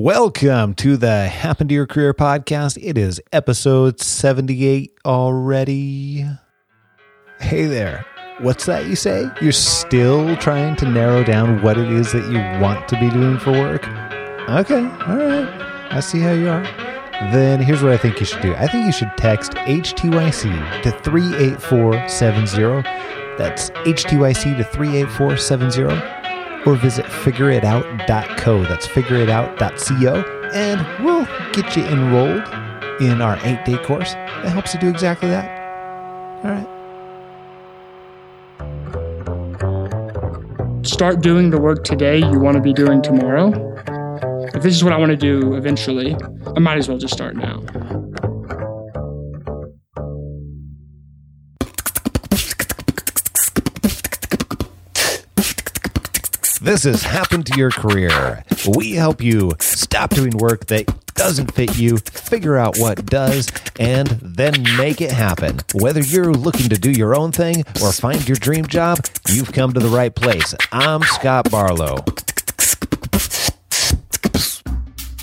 Welcome to the Happen to Your Career podcast. It is episode 78 already. Hey there. What's that you say? You're still trying to narrow down what it is that you want to be doing for work? Okay, all right. I see how you are. Then here's what I think you should do. I think you should text HTYC to 38470. That's HTYC to 38470 or visit figureitout.co. That's figureitout.co, and we'll get you enrolled in our eight day course that helps you do exactly that. All right. Start doing the work today you want to be doing tomorrow. If this is what I want to do eventually, I might as well just start now. This has happened to your career. We help you stop doing work that doesn't fit you, figure out what does, and then make it happen. Whether you're looking to do your own thing or find your dream job, you've come to the right place. I'm Scott Barlow.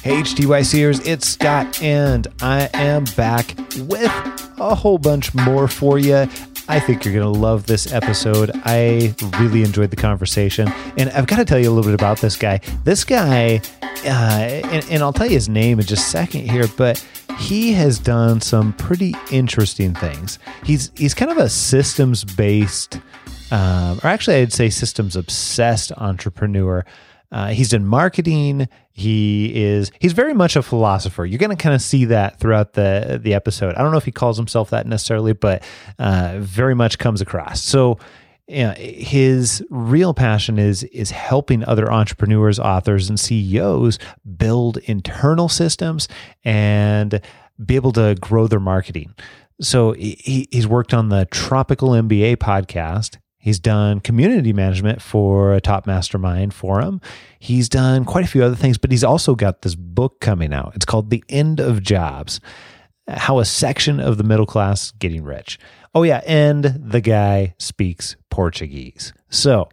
Hey, HTYCers, it's Scott, and I am back with a whole bunch more for you. I think you're going to love this episode. I really enjoyed the conversation. And I've got to tell you a little bit about this guy. This guy, uh, and, and I'll tell you his name in just a second here, but he has done some pretty interesting things. He's, he's kind of a systems based, um, or actually, I'd say systems obsessed entrepreneur. Uh, he's in marketing. He is he's very much a philosopher. You're going to kind of see that throughout the the episode. I don't know if he calls himself that necessarily, but uh, very much comes across. So yeah, his real passion is is helping other entrepreneurs, authors, and CEOs build internal systems and be able to grow their marketing. So he, he's worked on the Tropical MBA podcast. He's done community management for a top mastermind forum. He's done quite a few other things, but he's also got this book coming out. It's called The End of Jobs How a Section of the Middle Class Getting Rich. Oh, yeah. And the guy speaks Portuguese. So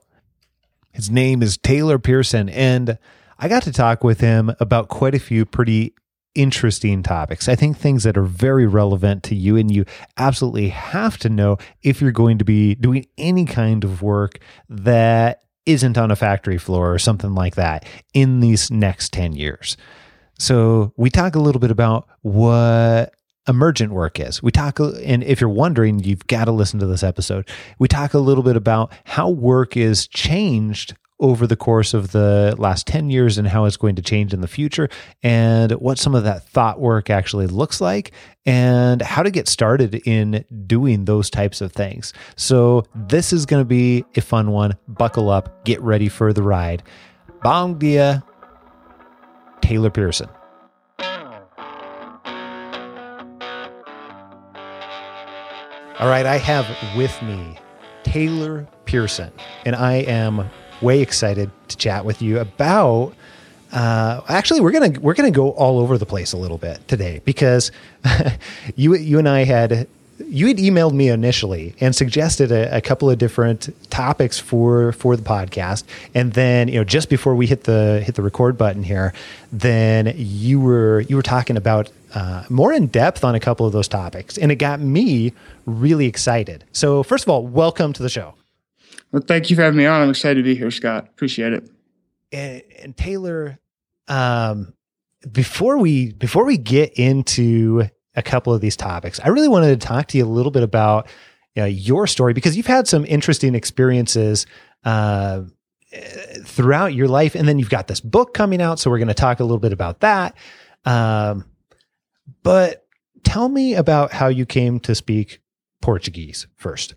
his name is Taylor Pearson. And I got to talk with him about quite a few pretty interesting topics. I think things that are very relevant to you and you absolutely have to know if you're going to be doing any kind of work that isn't on a factory floor or something like that in these next 10 years. So, we talk a little bit about what emergent work is. We talk, and if you're wondering, you've got to listen to this episode. We talk a little bit about how work is changed over the course of the last 10 years and how it's going to change in the future and what some of that thought work actually looks like and how to get started in doing those types of things. So, this is going to be a fun one. Buckle up, get ready for the ride. Bong dia, Taylor Pearson. All right, I have with me Taylor Pearson, and I am way excited to chat with you about. Uh, actually, we're gonna we're gonna go all over the place a little bit today because you you and I had you had emailed me initially and suggested a, a, couple of different topics for for the podcast, and then you know just before we hit the hit the record button here, then you were you were talking about uh, more in depth on a couple of those topics, and it got me really excited. So first of all, welcome to the show. Well, thank you for having me on. I'm excited to be here, Scott. Appreciate it. And, and Taylor, um, before we before we get into a couple of these topics, I really wanted to talk to you a little bit about you know, your story because you've had some interesting experiences uh, throughout your life, and then you've got this book coming out. So we're going to talk a little bit about that. Um, but tell me about how you came to speak Portuguese first.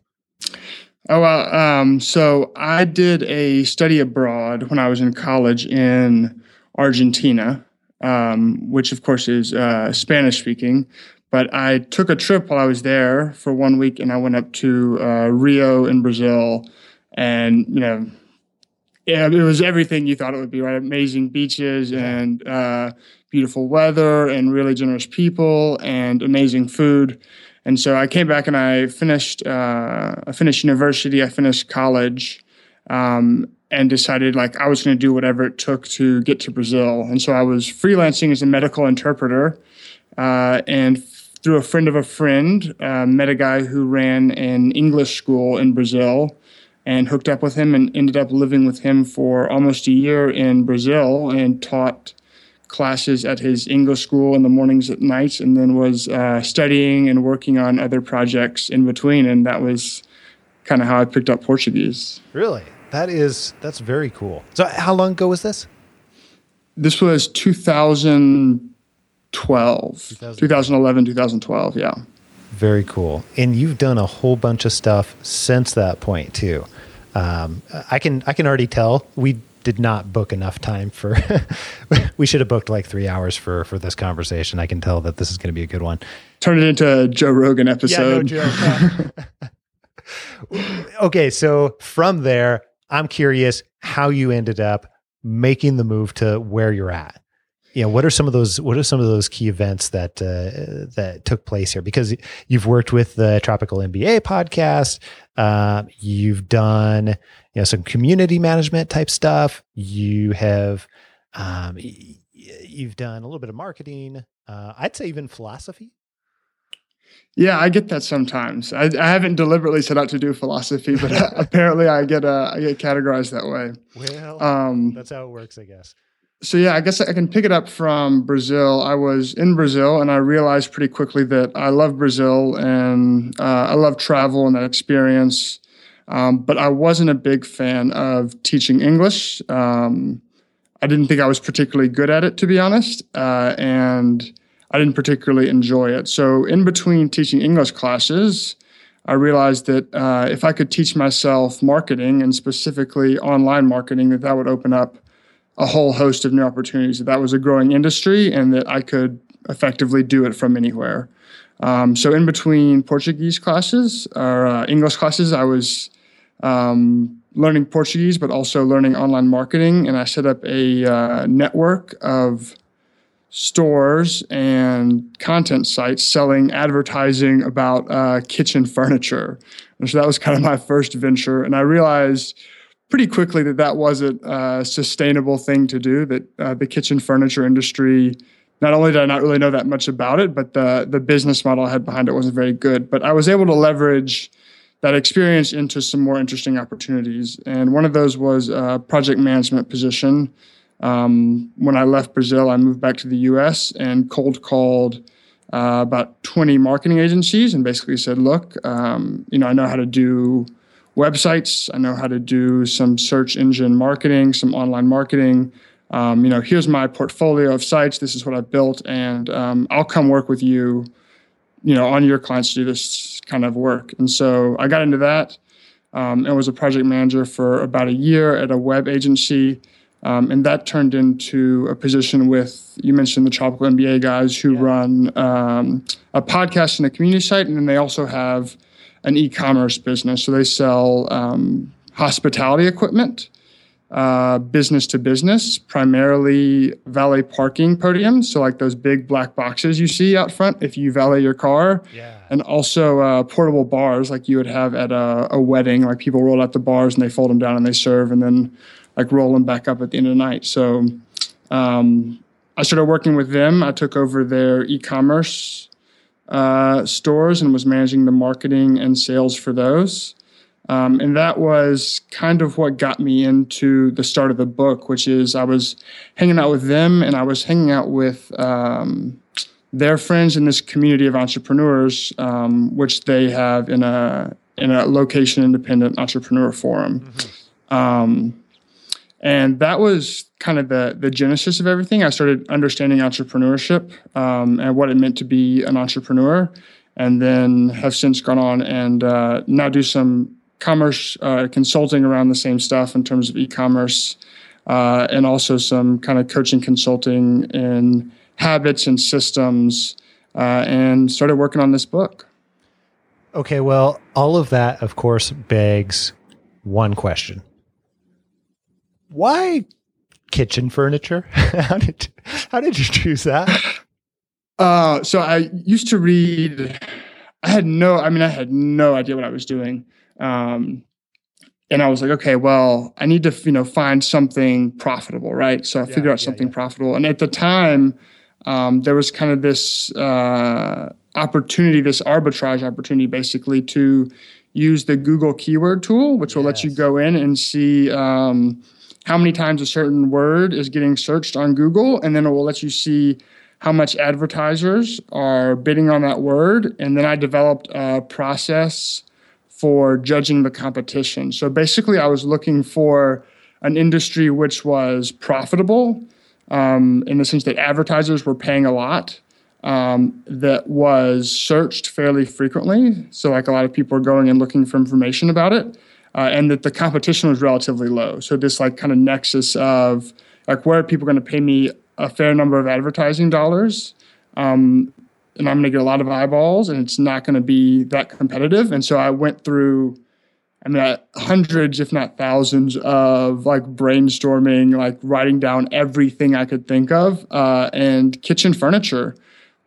Oh, well, um, so I did a study abroad when I was in college in Argentina, um, which of course is uh, Spanish speaking. But I took a trip while I was there for one week, and I went up to uh, Rio in Brazil, and you know, it, it, was everything you thought it would be. Right, amazing beaches and uh, beautiful weather, and really generous people, and amazing food. And so I came back and I finished uh, I finished university, I finished college, um, and decided like I was going to do whatever it took to get to Brazil. And so I was freelancing as a medical interpreter, uh, and through a friend of a friend, uh, met a guy who ran an English school in Brazil and hooked up with him and ended up living with him for almost a year in Brazil and taught classes at his English school in the mornings at nights and then was uh, studying and working on other projects in between. And that was kind of how I picked up Portuguese. Really? That is, that's very cool. So, how long ago was this? This was 2012, 2011, 2012. Yeah. Very cool. And you've done a whole bunch of stuff since that point too. Um, I can I can already tell we did not book enough time for. we should have booked like three hours for for this conversation. I can tell that this is going to be a good one. Turn it into a Joe Rogan episode. Yeah, no okay, so from there, I'm curious how you ended up making the move to where you're at you know what are some of those what are some of those key events that uh, that took place here because you've worked with the tropical mba podcast uh, you've done you know some community management type stuff you have um, you've done a little bit of marketing uh, i'd say even philosophy yeah, I get that sometimes. I, I, haven't deliberately set out to do philosophy, but apparently I get uh, I get categorized that way. Well, um, that's how it works, I guess so yeah, I guess I can pick it up from Brazil. I was in Brazil, and I realized pretty quickly that I love Brazil and uh, I love travel and that experience. Um, but I wasn't a big fan of teaching English. Um, I didn't think I was particularly good at it, to be honest, uh, and I didn't particularly enjoy it. So in between teaching English classes, I realized that uh, if I could teach myself marketing and specifically online marketing, that that would open up a whole host of new opportunities. That that was a growing industry, and that I could effectively do it from anywhere. Um, so in between Portuguese classes or uh, English classes, I was um, learning Portuguese, but also learning online marketing, and I set up a uh, network of stores and content sites selling advertising about uh, kitchen furniture. And so that was kind of my first venture, and I realized pretty quickly that that wasn't a sustainable thing to do. That uh, the kitchen furniture industry, not only did I not really know that much about it, but the the business model I had behind it wasn't very good. But I was able to leverage that experience into some more interesting opportunities. And one of those was a project management position. Um, when I left Brazil, I moved back to the U.S. and cold called. Uh, about 20 marketing agencies and basically said, look, um, you know, I know how to do websites. I know how to do some search engine marketing, some online marketing. Um, you know, here's my portfolio of sites. This is what I've built, and um, I'll come work with you. You know, on your clients to do this kind of work. And so I got into that um, and was a project manager for about a year at a web agency. Um, and that turned into a position with you mentioned the tropical MBA guys who yeah. run um, a podcast and a community site, and then they also have an e-commerce business. So they sell um, hospitality equipment, uh, business to business, primarily valet parking podiums. So like those big black boxes you see out front if you valet your car, yeah. and also uh, portable bars like you would have at a, a wedding. Like people roll out the bars and they fold them down and they serve, and then like roll them back up at the end of the night. So. Um, I started working with them. I took over their e-commerce uh, stores and was managing the marketing and sales for those. Um, and that was kind of what got me into the start of the book, which is I was hanging out with them and I was hanging out with um, their friends in this community of entrepreneurs, um, which they have in a in a location independent entrepreneur forum. Mm-hmm. Um, and that was kind of the the genesis of everything. I started understanding entrepreneurship um, and what it meant to be an entrepreneur, and then have since gone on and uh, now do some commerce uh, consulting around the same stuff in terms of e-commerce, uh, and also some kind of coaching consulting in habits and systems, uh, and started working on this book. Okay, well, all of that, of course, begs one question why kitchen furniture? how did how did you choose that? Uh, so I used to read. I had no. I mean, I had no idea what I was doing. Um, and I was like, okay, well, I need to you know find something profitable, right? So I Yeah, figured out yeah, something yeah. profitable, and at the time, um, there was kind of this uh, opportunity, this arbitrage opportunity, basically to use the Google keyword tool, which will let you go in and see. Um, how many times a certain word is getting searched on Google, and then it will let you see how much advertisers are bidding on that word. And then I developed a process for judging the competition. So basically, I was looking for an industry which was profitable um, in the sense that advertisers were paying a lot. Um, that was searched fairly frequently. So, like a lot of people are going and looking for information about it uh, and that the competition was relatively low. So this like kind of nexus of like where are people going to pay me a fair number of advertising dollars, um, and I'm going to get a lot of eyeballs, and it's not going to be that competitive. And so I went through. I mean, uh, hundreds, if not thousands, of like brainstorming, like writing down everything I could think of. Uh, and kitchen furniture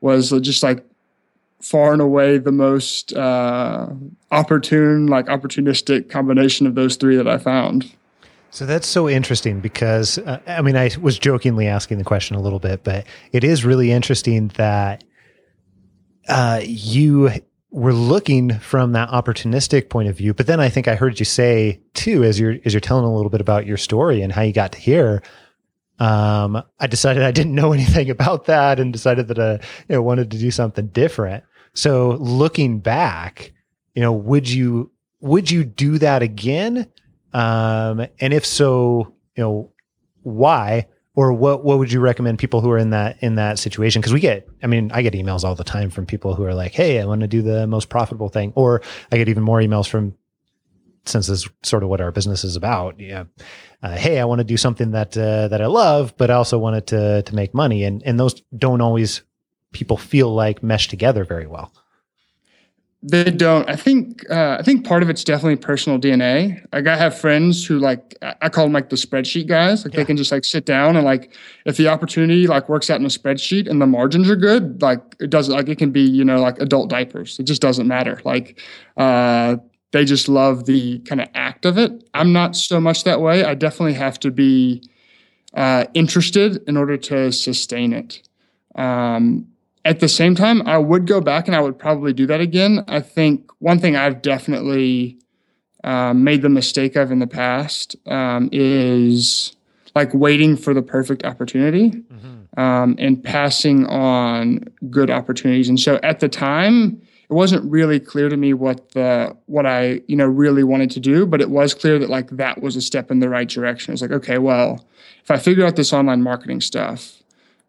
was just like far and away the most uh, opportune, like opportunistic combination of those three that I found. So that's so interesting because uh, I mean I was jokingly asking the question a little bit, but it is really interesting that uh, you were looking from that opportunistic point of view. But then I think I heard you say too, as you're as you're telling a little bit about your story and how you got to here. Um, I decided I didn't know anything about that and decided that I you know wanted to do something different. So looking back, you know, would you would you do that again? Um, and if so, you know, why or what what would you recommend people who are in that in that situation? Because we get, I mean, I get emails all the time from people who are like, "Hey, I want to do the most profitable thing," or I get even more emails from since this is sort of what our business is about. Yeah, uh, hey, I want to do something that uh, that I love, but I also want it to to make money, and and those don't always people feel like mesh together very well. They don't. I think. Uh, I think part of it's definitely personal DNA. Like I have friends who like I call them like the spreadsheet guys. Like Yeah. they can just like sit down and like if the opportunity like works out in a spreadsheet and the margins are good, like it doesn't like it can be you know like adult diapers. It just doesn't matter. Like uh, they just love the kind of act of it. I'm not so much that way. I definitely have to be uh, interested in order to sustain it. Um, at the same time, I would go back and I would probably do that again. I think one thing I've definitely um, made the mistake of in the past um, is like waiting for the perfect opportunity um, and passing on good opportunities. And so at the time, it wasn't really clear to me what the what I you know really wanted to do, but it was clear that like that was a step in the right direction. It's like okay, well, if I figure out this online marketing stuff,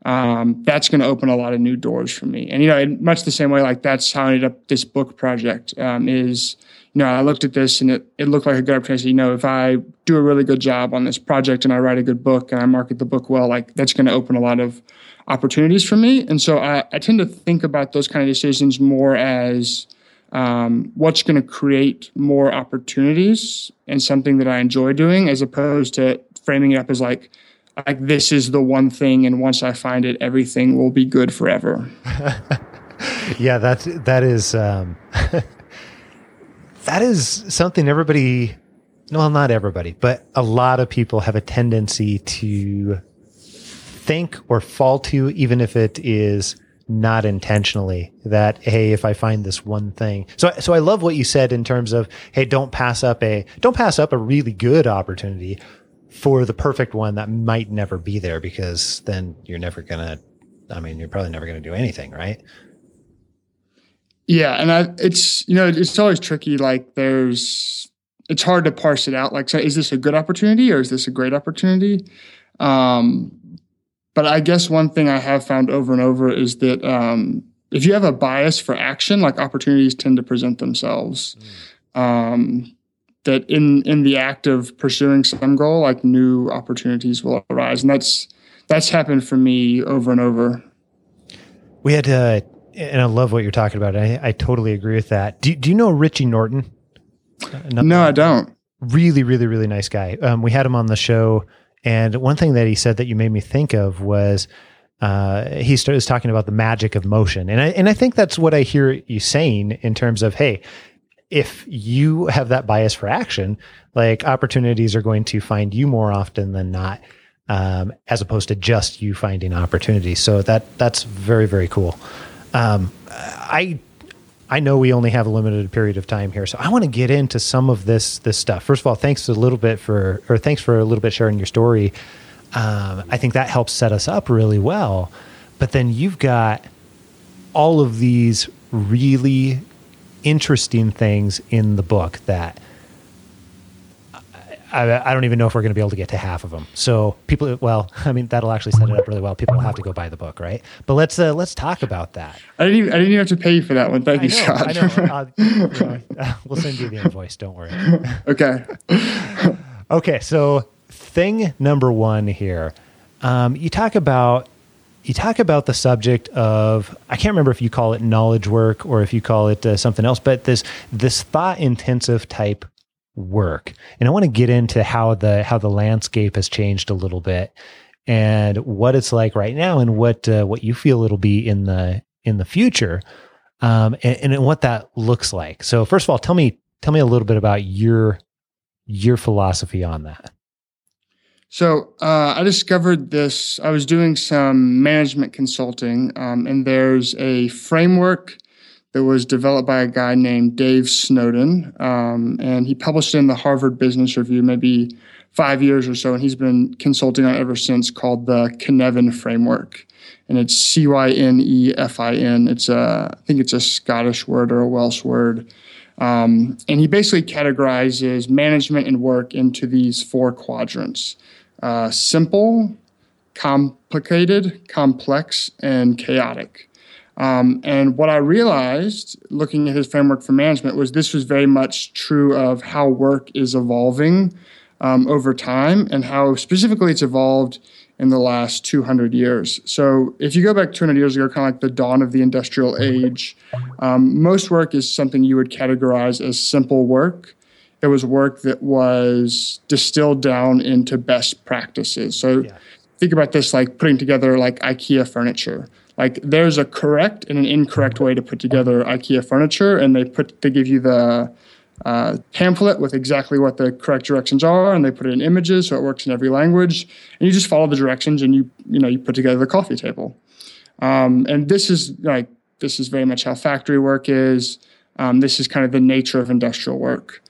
um, that's going to open a lot of new doors for me. And you know, in much the same way, like that's how I ended up this book project um, is. You know, I looked at this and it, it looked like a good opportunity. You know, if I do a really good job on this project and I write a good book and I market the book well, like that's going to open a lot of opportunities for me. And so I, I tend to think about those kind of decisions more as um, what's going to create more opportunities and something that I enjoy doing, as opposed to framing it up as like, like this is the one thing, and once I find it, everything will be good forever. yeah, that's that is um, that is something everybody. Well, not everybody, but a lot of people have a tendency to think or fall to, even if it is not intentionally. That hey, if I find this one thing, so so I love what you said in terms of hey, don't pass up a don't pass up a really good opportunity for the perfect one that might never be there because then you're never gonna. I mean, you're probably never gonna do anything, right? Yeah, and I, it's you know it's always tricky. Like there's it's hard to parse it out. Like, so is this a good opportunity or is this a great opportunity? Um, but I guess one thing I have found over and over is that um, if you have a bias for action, like opportunities tend to present themselves. Um, that in in the act of pursuing some goal, like new opportunities will arise, and that's that's happened for me over and over. We had, uh, and I love what you're talking about. I, I totally agree with that. Do, do you know Richie Norton? Another No, I don't. really, really, really nice guy. Um, we had him on the show, and one thing that he said that you made me think of was uh, he started was talking about the magic of motion, and I and I think that's what I hear you saying in terms of hey, if you have that bias for action, like opportunities are going to find you more often than not, um, as opposed to just you finding opportunities. So that that's very very cool. Um, I I know we only have a limited period of time here, so I want to get into some of this this stuff. First of all, thanks a little bit for or thanks for a little bit sharing your story. Um, I think that helps set us up really well. But then you've got all of these really interesting things in the book that I, I, don't even know if we're going to be able to get to half of them. So people, well, I mean, that'll actually set it up really well. People will have to go buy the book, right? But let's uh, let's talk about that. I didn't even I didn't even have to pay you for that one. Thank I you, know, Scott. I know. Uh, you know, uh, we'll send you the invoice. Don't worry. okay. okay. So thing number one here, um, you talk about you talk about the subject of I can't remember if you call it knowledge work or if you call it uh, something else, but this this thought intensive type work. And I want to get into how the how the landscape has changed a little bit and what it's like right now and what uh, what you feel it'll be in the in the future. Um, and, and what that looks like. So first of all, tell me tell me a little bit about your your philosophy on that. So uh, I discovered this. I was doing some management consulting, um, and there's a framework that was developed by a guy named Dave Snowden, um, and he published it in the Harvard Business Review maybe five years or so, and he's been consulting on it ever since, called the Cynefin Framework, and it's C Y N E F I N. It's a, I think it's a Scottish word or a Welsh word, um, and he basically categorizes management and work into these four quadrants: uh, simple, complicated, complex, and chaotic. Um, and what I realized looking at his framework for management was this was very much true of how work is evolving um, over time and how specifically it's evolved in the last 200 years. So if you go back 200 years ago, kind of like the dawn of the industrial age, um, most work is something you would categorize as simple work. It was work that was distilled down into best practices. So yeah. think about this like putting together like IKEA furniture like there's a correct and an incorrect way to put together IKEA furniture, and they put they give you the uh, pamphlet with exactly what the correct directions are, and they put it in images so it works in every language, and you just follow the directions, and you you know you put together the coffee table. Um, and this is like this is very much how factory work is. Um, this is kind of the nature of industrial work.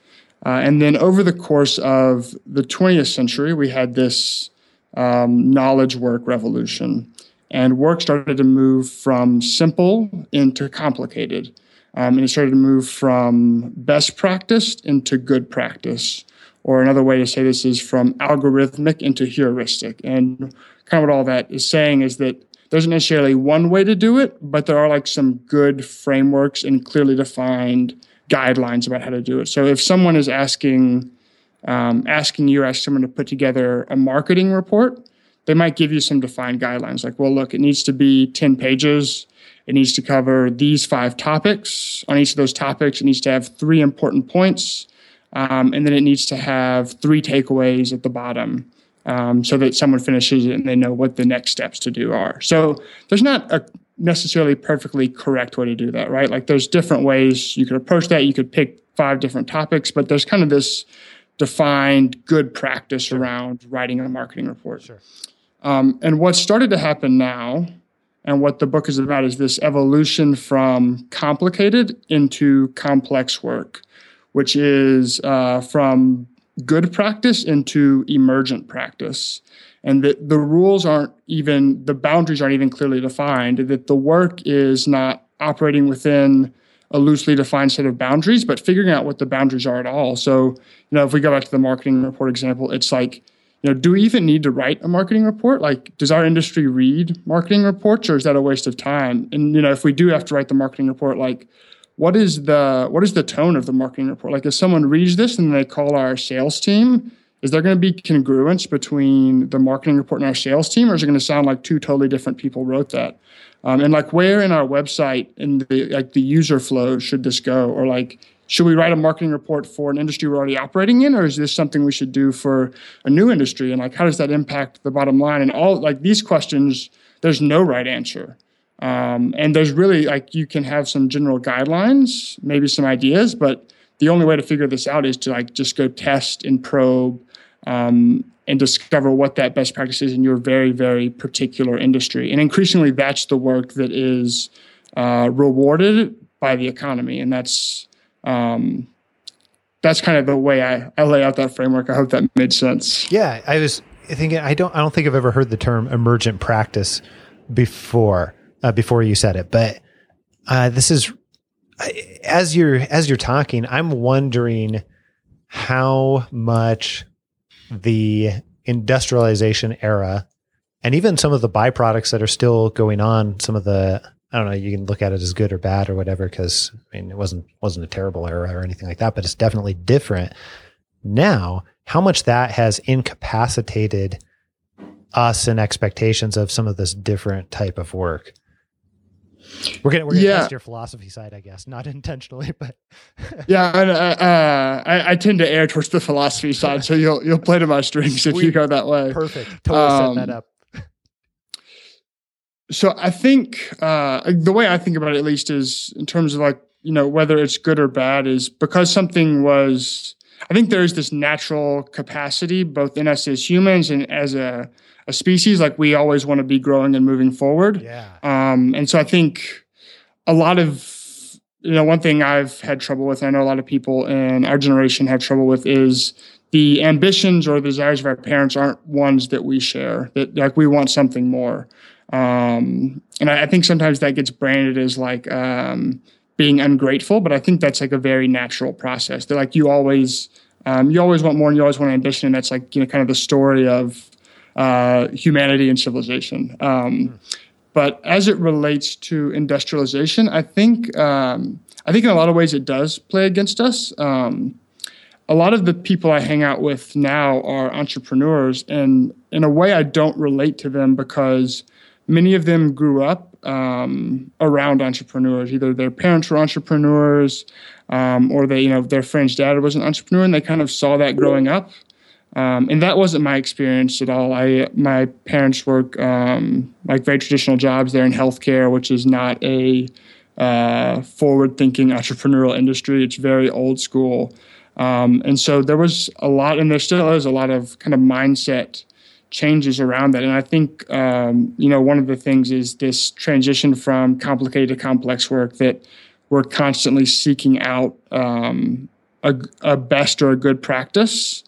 Uh, and then over the course of the 20th century, we had this um, knowledge work revolution and work started to move from simple into complicated. Um, and it started to move from best practice into good practice. Or another way to say this is from algorithmic into heuristic. And kind of what all that is saying is that there's not necessarily one way to do it, but there are like some good frameworks and clearly defined guidelines about how to do it. So if someone is asking, um, asking you, ask someone to put together a marketing report, they might give you some defined guidelines like, well, look, it needs to be 10 pages. It needs to cover these five topics. On each of those topics, it needs to have three important points. Um, and then it needs to have three takeaways at the bottom um, so that someone finishes it and they know what the next steps to do are. So there's not a necessarily perfectly correct way to do that, right? Like there's different ways you could approach that. You could pick five different topics, but there's kind of this defined good practice sure. around writing a marketing report. Sure. Um, and what started to happen now, and what the book is about, is this evolution from complicated into complex work, which is uh, from good practice into emergent practice. And that the rules aren't even, the boundaries aren't even clearly defined, that the work is not operating within a loosely defined set of boundaries, but figuring out what the boundaries are at all. So, you know, if we go back to the marketing report example, it's like, you know, do we even need to write a marketing report? Like, does our industry read marketing reports, or is that a waste of time? And you know, if we do have to write the marketing report, like, what is the what is the tone of the marketing report? Like, if someone reads this and they call our sales team, is there going to be congruence between the marketing report and our sales team, or is it going to sound like two totally different people wrote that? Um, and like, where in our website in the like the user flow should this go, or like should we write a marketing report for an industry we're already operating in or is this something we should do for a new industry? And like how does that impact the bottom line? And all like these questions there's no right answer. Um, and there's really like you can have some general guidelines maybe some ideas but the only way to figure this out is to like just go test and probe um, and discover what that best practice is in your very very particular industry. And increasingly that's the work that is uh, rewarded by the economy and that's um, that's kind of the way I, I lay out that framework. I hope that made sense. Yeah i was thinking i don't i don't think i've ever heard the term emergent practice before uh, before you said it but uh, this is as you're as you're talking i'm wondering how much the industrialization era and even some of the byproducts that are still going on, some of the I don't know, you can look at it as good or bad or whatever, because I mean it wasn't wasn't a terrible era or anything like that, but it's definitely different now. How much that has incapacitated us and expectations of some of this different type of work. We're gonna we're gonna yeah. test your philosophy side, I guess, not intentionally, but yeah, and, uh, uh, I, I, tend to err towards the philosophy side, so you'll you'll play to my strings if you go that way. Perfect, totally um, set that up. So I think uh, the way I think about it, at least, is in terms of like you know whether it's good or bad, is because something was. I think there is this natural capacity, both in us as humans and as a a species. Like we always want to be growing and moving forward. Yeah. Um, and so I think a lot of you know one thing I've had trouble with, and I know a lot of people in our generation have trouble with, is the ambitions or the desires of our parents aren't ones that we share. That like we want something more. Um, and I, I, think sometimes that gets branded as like um, being ungrateful, but I think that's like a very natural process. That like you always um, you always want more and you always want ambition, and that's like you know kind of the story of uh, humanity and civilization. Um, but as it relates to industrialization, I think um, I think in a lot of ways it does play against us. Um, a lot of the people I hang out with now are entrepreneurs, and in a way, I don't relate to them because many of them grew up um, around entrepreneurs. Either their parents were entrepreneurs, um, or they, you know, their friend's dad was an entrepreneur, and they kind of saw that growing up. Um, and that wasn't my experience at all. I my parents work um, like very traditional jobs. They're in healthcare, which is not a uh, forward-thinking entrepreneurial industry. It's very old school, um, and so there was a lot, and there still is a lot of kind of mindset changes around that. And I think um, you know one of the things is this transition from complicated to complex work that we're constantly seeking out um, a, a best or a good practice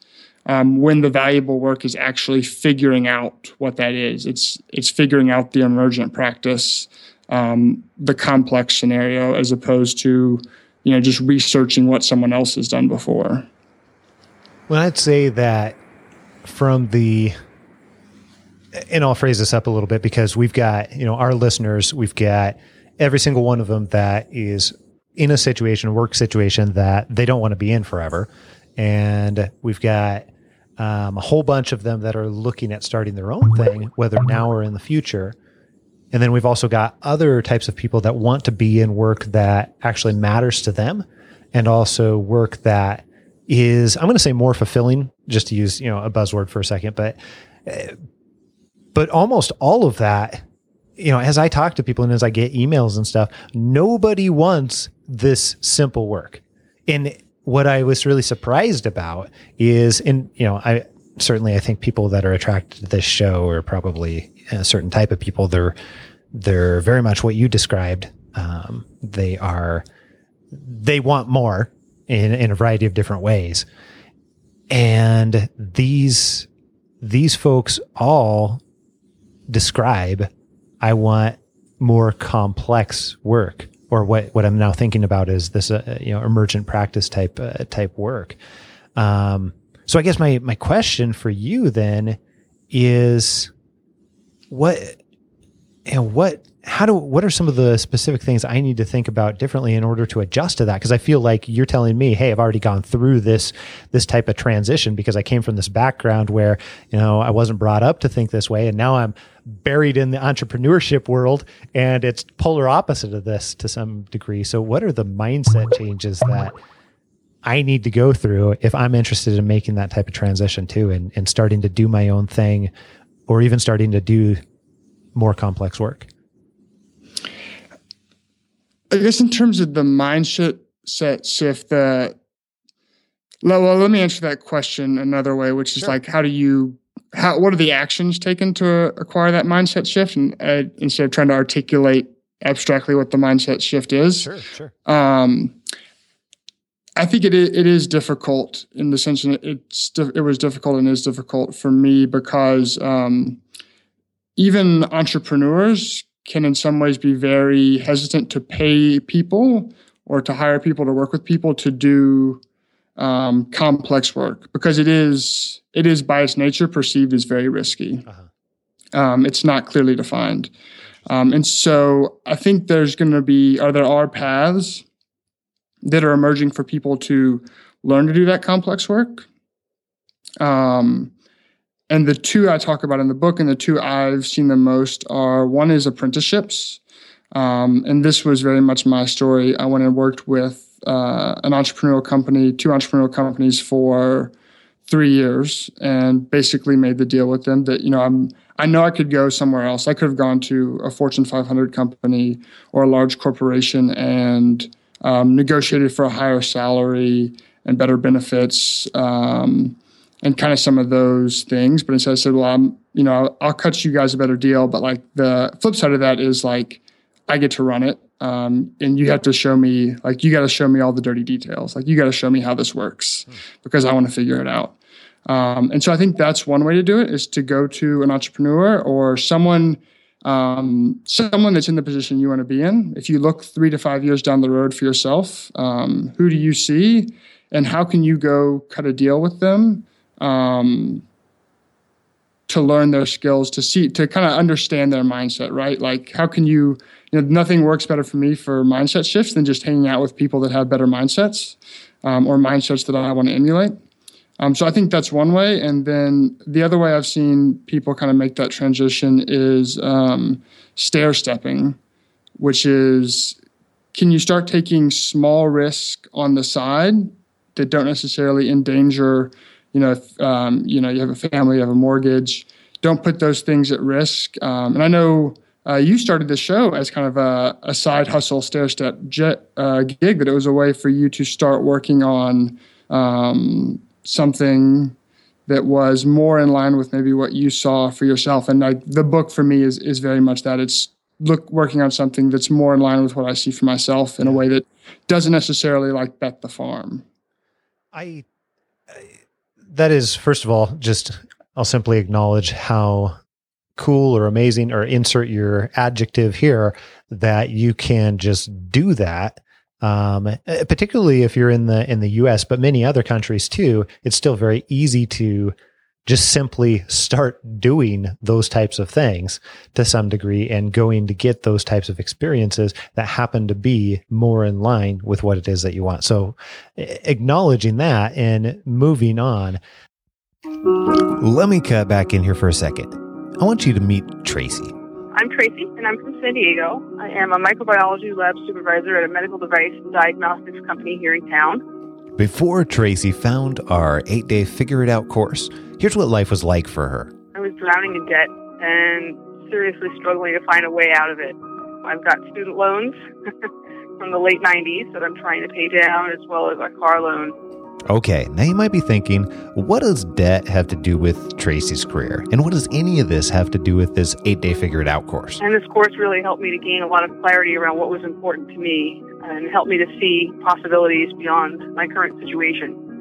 um, when the valuable work is actually figuring out what that is. It's it's figuring out the emergent practice, um, the complex scenario, as opposed to you know just researching what someone else has done before. Well, I'd say that from the and I'll phrase this up a little bit because we've got you know our listeners, we've got every single one of them that is in a situation, work situation that they don't want to be in forever. And we've got um, a whole bunch of them that are looking at starting their own thing, whether now or in the future. And then we've also got other types of people that want to be in work that actually matters to them and also work that is, I'm going to say more fulfilling, just to use, you know, a buzzword for a second, but, uh, but almost all of that, you know, as I talk to people and as I get emails and stuff, nobody wants this simple work. And what I was really surprised about is, in you know, I certainly I think people that are attracted to this show are probably a certain type of people. They're they're very much what you described. Um, they are they want more in in a variety of different ways, and these these folks all describe I want more complex work or what what I'm now thinking about is this uh, you know emergent practice type uh, type work. Um, so I guess my my question for you then is what and what how do what are some of the specific things I need to think about differently in order to adjust to that? Because I feel like you're telling me, hey, I've already gone through this this type of transition because I came from this background where you know I wasn't brought up to think this way, and now I'm buried in the entrepreneurship world, and it's polar opposite of this to some degree. So, what are the mindset changes that I need to go through if I'm interested in making that type of transition too, and and starting to do my own thing, or even starting to do more complex work? I guess in terms of the mindset set shift, the Well, let me answer that question another way, which is Sure. like, how do you, how, what are the actions taken to acquire that mindset shift? And uh, instead of trying to articulate abstractly what the mindset shift is, Sure, sure. um, I think it is, it is difficult in the sense that it's it was difficult and is difficult for me because um, even entrepreneurs can in some ways be very hesitant to pay people or to hire people to work with people to do um, complex work because it is it is by its nature perceived as very risky. Uh-huh. Um, it's not clearly defined, um, and so I think there's going to be or there are paths that are emerging for people to learn to do that complex work. Um, and the two I talk about in the book and the two I've seen the most are one is apprenticeships. Um, and this was very much my story. I went and worked with uh, an entrepreneurial company, two entrepreneurial companies for three years, and basically made the deal with them that you know I'm I know I could go somewhere else. I could have gone to a Fortune 500 company or a large corporation and um, negotiated for a higher salary and better benefits um, and kind of some of those things. But instead, I said, "Well, I'm you know I'll, I'll cut you guys a better deal." But like the flip side of that is like I get to run it, um, and you have to show me like you got to show me all the dirty details. Like you got to show me how this works because I want to figure it out. Um, and so I think that's one way to do it is to go to an entrepreneur or someone um, someone that's in the position you want to be in. If you look three to five years down the road for yourself, um, who do you see, and how can you go cut a deal with them um, to learn their skills, to see, to kind of understand their mindset, right? Like, how can you, you know, nothing works better for me for mindset shifts than just hanging out with people that have better mindsets um, or mindsets that I want to emulate. Um, so I think that's one way. And then the other way I've seen people kind of make that transition is um, stair stepping, which is can you start taking small risk on the side that don't necessarily endanger, you know, if, um, you know, you have a family, you have a mortgage, don't put those things at risk. Um, and I know uh, you started the show as kind of a, a side hustle stair step jet, uh, gig that it was a way for you to start working on um, something that was more in line with maybe what you saw for yourself. And like the book for me is is very much that it's look working on something that's more in line with what I see for myself in a way that doesn't necessarily like bet the farm. I, I that is first of all just I'll simply acknowledge how cool or amazing or insert your adjective here that you can just do that um, particularly if you're in the in the US but many other countries too it's still very easy to just simply start doing those types of things to some degree and going to get those types of experiences that happen to be more in line with what it is that you want. So acknowledging that and moving on. Let me cut back in here for a second. I want you to meet Tracy. I'm Tracy, and I'm from San Diego. I am a microbiology lab supervisor at a medical device diagnostics company here in town. Before Tracy found our eight day Figure It Out course, here's what life was like for her. I was drowning in debt and seriously struggling to find a way out of it. I've got student loans from the late 90s that I'm trying to pay down, as well as a car loan. Okay, now you might be thinking, what does debt have to do with Tracy's career? And what does any of this have to do with this eight day Figure It Out course? And this course really helped me to gain a lot of clarity around what was important to me and helped me to see possibilities beyond my current situation.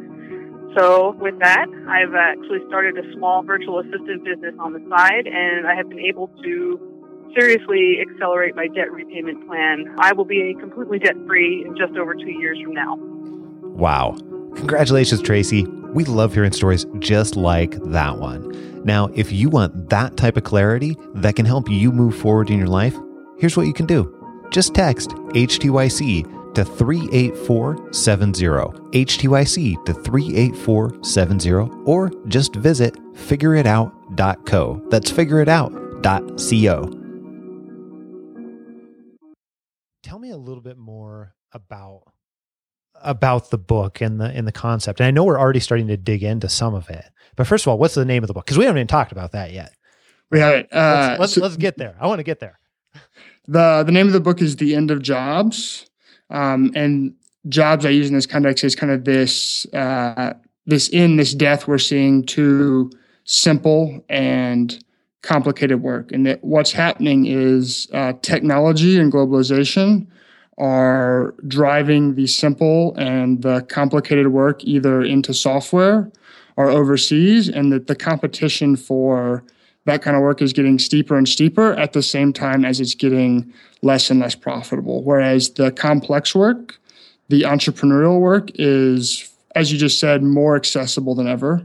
So, with that, I've actually started a small virtual assistant business on the side, and I have been able to seriously accelerate my debt repayment plan. I will be completely debt free in just over two years from now. Wow. Congratulations, Tracy. We love hearing stories just like that one. Now, if you want that type of clarity that can help you move forward in your life, here's what you can do just text HTYC to 38470, HTYC to 38470, or just visit figureitout.co. That's figureitout.co. Tell me a little bit more about about the book and the and the concept. And I know we're already starting to dig into some of it. But first of all, what's the name of the book? Because we haven't even talked about that yet. We have it. Uh, Let's let's, so let's get there. I want to get there. the the name of the book is The End of Jobs, um, and jobs I use in this context is kind of this uh, this in this death we're seeing to simple and complicated work, and that what's happening is uh, technology and globalization are driving the simple and the complicated work either into software or overseas, and that the competition for that kind of work is getting steeper and steeper at the same time as it's getting less and less profitable. Whereas the complex work, the entrepreneurial work, is, as you just said, more accessible than ever.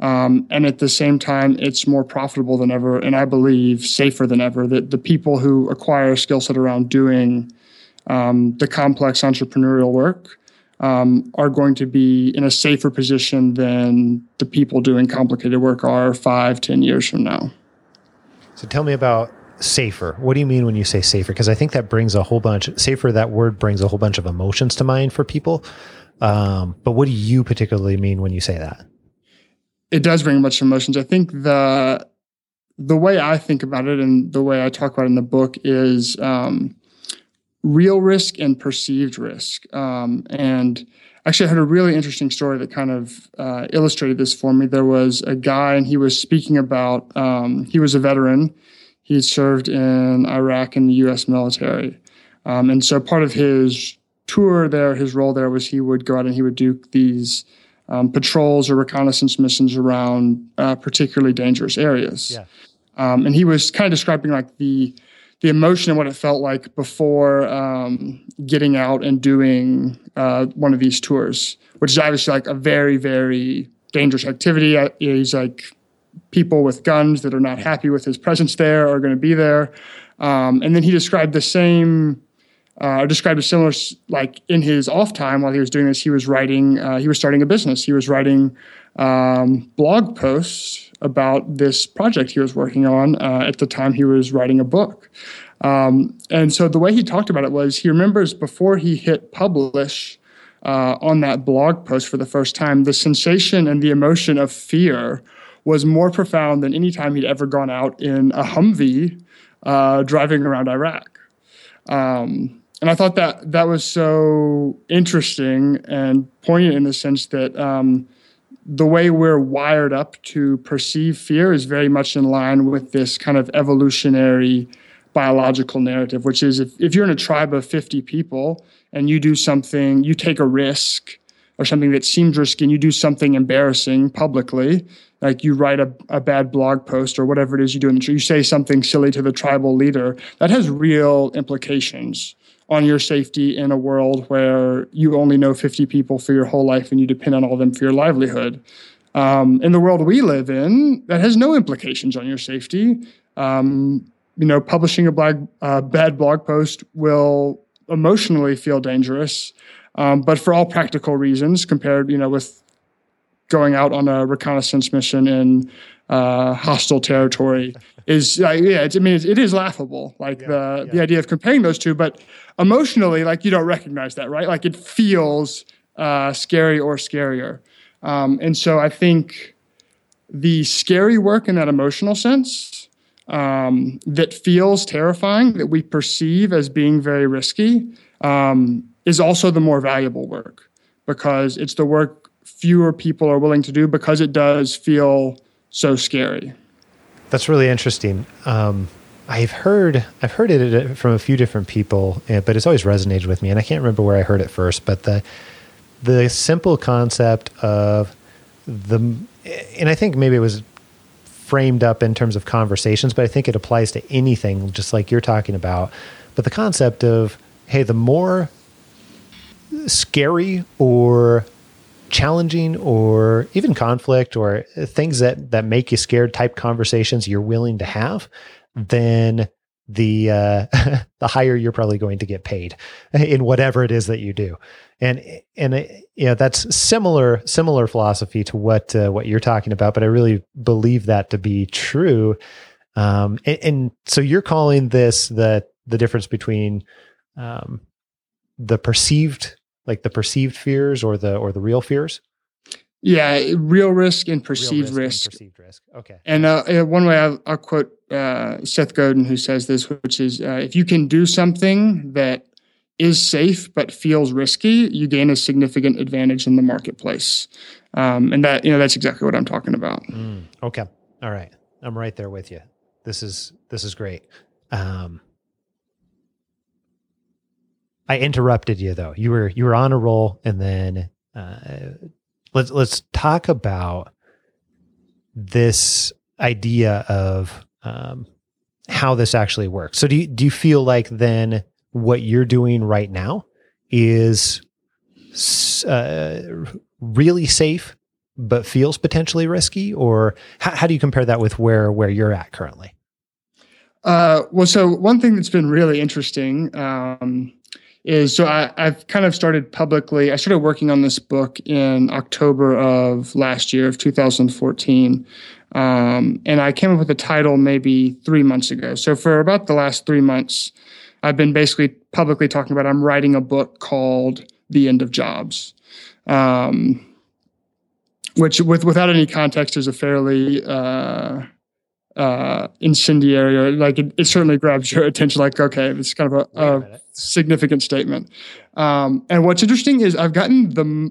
Um, and at the same time, it's more profitable than ever, and I believe safer than ever. That the people who acquire a skill set around doing um, the complex entrepreneurial work um, are going to be in a safer position than the people doing complicated work are five, ten years from now. So tell me about safer. What do you mean when you say safer? Because I think that brings a whole bunch. Safer. That word brings a whole bunch of emotions to mind for people. Um, but what do you particularly mean when you say that? It does bring a bunch of emotions. I think the the way I think about it and the way I talk about it in the book is um, real risk and perceived risk. Um, and actually, I heard a really interesting story that kind of uh, illustrated this for me. There was a guy, and he was speaking about, um, he was a veteran. He served in Iraq in the U.S. military. Um, and so part of his tour there, his role there was he would go out and he would do these um, patrols or reconnaissance missions around uh, particularly dangerous areas. Yeah. Um, and he was kind of describing like the the emotion and what it felt like before um, getting out and doing uh, one of these tours, which is obviously like a very, very dangerous activity. Uh, he's like people with guns that are not happy with his presence there are going to be there. Um, and then he described the same, uh, described a similar, like in his off time while he was doing this, he was writing, uh, he was starting a business. He was writing um, blog posts about this project he was working on uh, at the time he was writing a book. Um, and so the way he talked about it was he remembers before he hit publish uh, on that blog post for the first time, the sensation and the emotion of fear was more profound than any time he'd ever gone out in a Humvee uh, driving around Iraq. Um, and I thought that that was so interesting and poignant in the sense that um, the way we're wired up to perceive fear is very much in line with this kind of evolutionary biological narrative, which is if, if you're in a tribe of 50 people and you do something, you take a risk or something that seems risky and you do something embarrassing publicly, like you write a, a bad blog post or whatever it is you do, and you say something silly to the tribal leader, that has real implications on your safety in a world where you only know 50 people for your whole life and you depend on all of them for your livelihood. Um, in the world we live in, that has no implications on your safety. Um, you know, publishing a uh, bad blog post will emotionally feel dangerous, um, but for all practical reasons, compared, you know, with going out on a reconnaissance mission in uh, hostile territory is uh, yeah it's, i mean it's, it is laughable like yeah, the yeah. the idea of comparing those two but emotionally like you don't recognize that right like it feels uh, scary or scarier um, and so i think the scary work in that emotional sense um, that feels terrifying that we perceive as being very risky um, is also the more valuable work because it's the work fewer people are willing to do because it does feel so scary. That's really interesting. Um, I've heard I've heard it from a few different people, eh, but it's always resonated with me, and I can't remember where I heard it first. But the the simple concept of the, and I think maybe it was framed up in terms of conversations, but I think it applies to anything, just like you're talking about. But the concept of hey, the more scary or challenging or even conflict or things that that make you scared type conversations you're willing to have then the uh, the higher you're probably going to get paid in whatever it is that you do. And and uh, you know that's similar similar philosophy to what uh, what you're talking about but i really believe that to be true. Um, and, and, so you're calling this the the difference between um, the perceived like the perceived fears or the or the real fears? Yeah, real risk and perceived risk, risk. And perceived risk. Okay. And uh, one way I'll, I'll quote uh, Seth Godin, who says this, which is, uh, "If you can do something that is safe but feels risky, you gain a significant advantage in the marketplace. Um, and that you know that's exactly what I'm talking about. Mm, okay, all right, I'm right there with you. This is this is great. Um, I interrupted you though. You were you were on a roll, and then uh, let's let's talk about this idea of um, how this actually works. So do you, do you feel like then what you're doing right now is uh, really safe but feels potentially risky or how, how, do you compare that with where where you're at currently uh, well so one thing that's been really interesting um, is so I, have kind of started publicly i started working on this book in october of last year of 2014 um, and i came up with the title maybe three months ago. So for about the last three months i've been basically publicly talking about i'm writing a book called the end of jobs. Um, which with without any context is a fairly uh, uh, incendiary or like it, it, certainly grabs your attention like okay it's kind of a, a significant statement. Um, and what's interesting is i've gotten the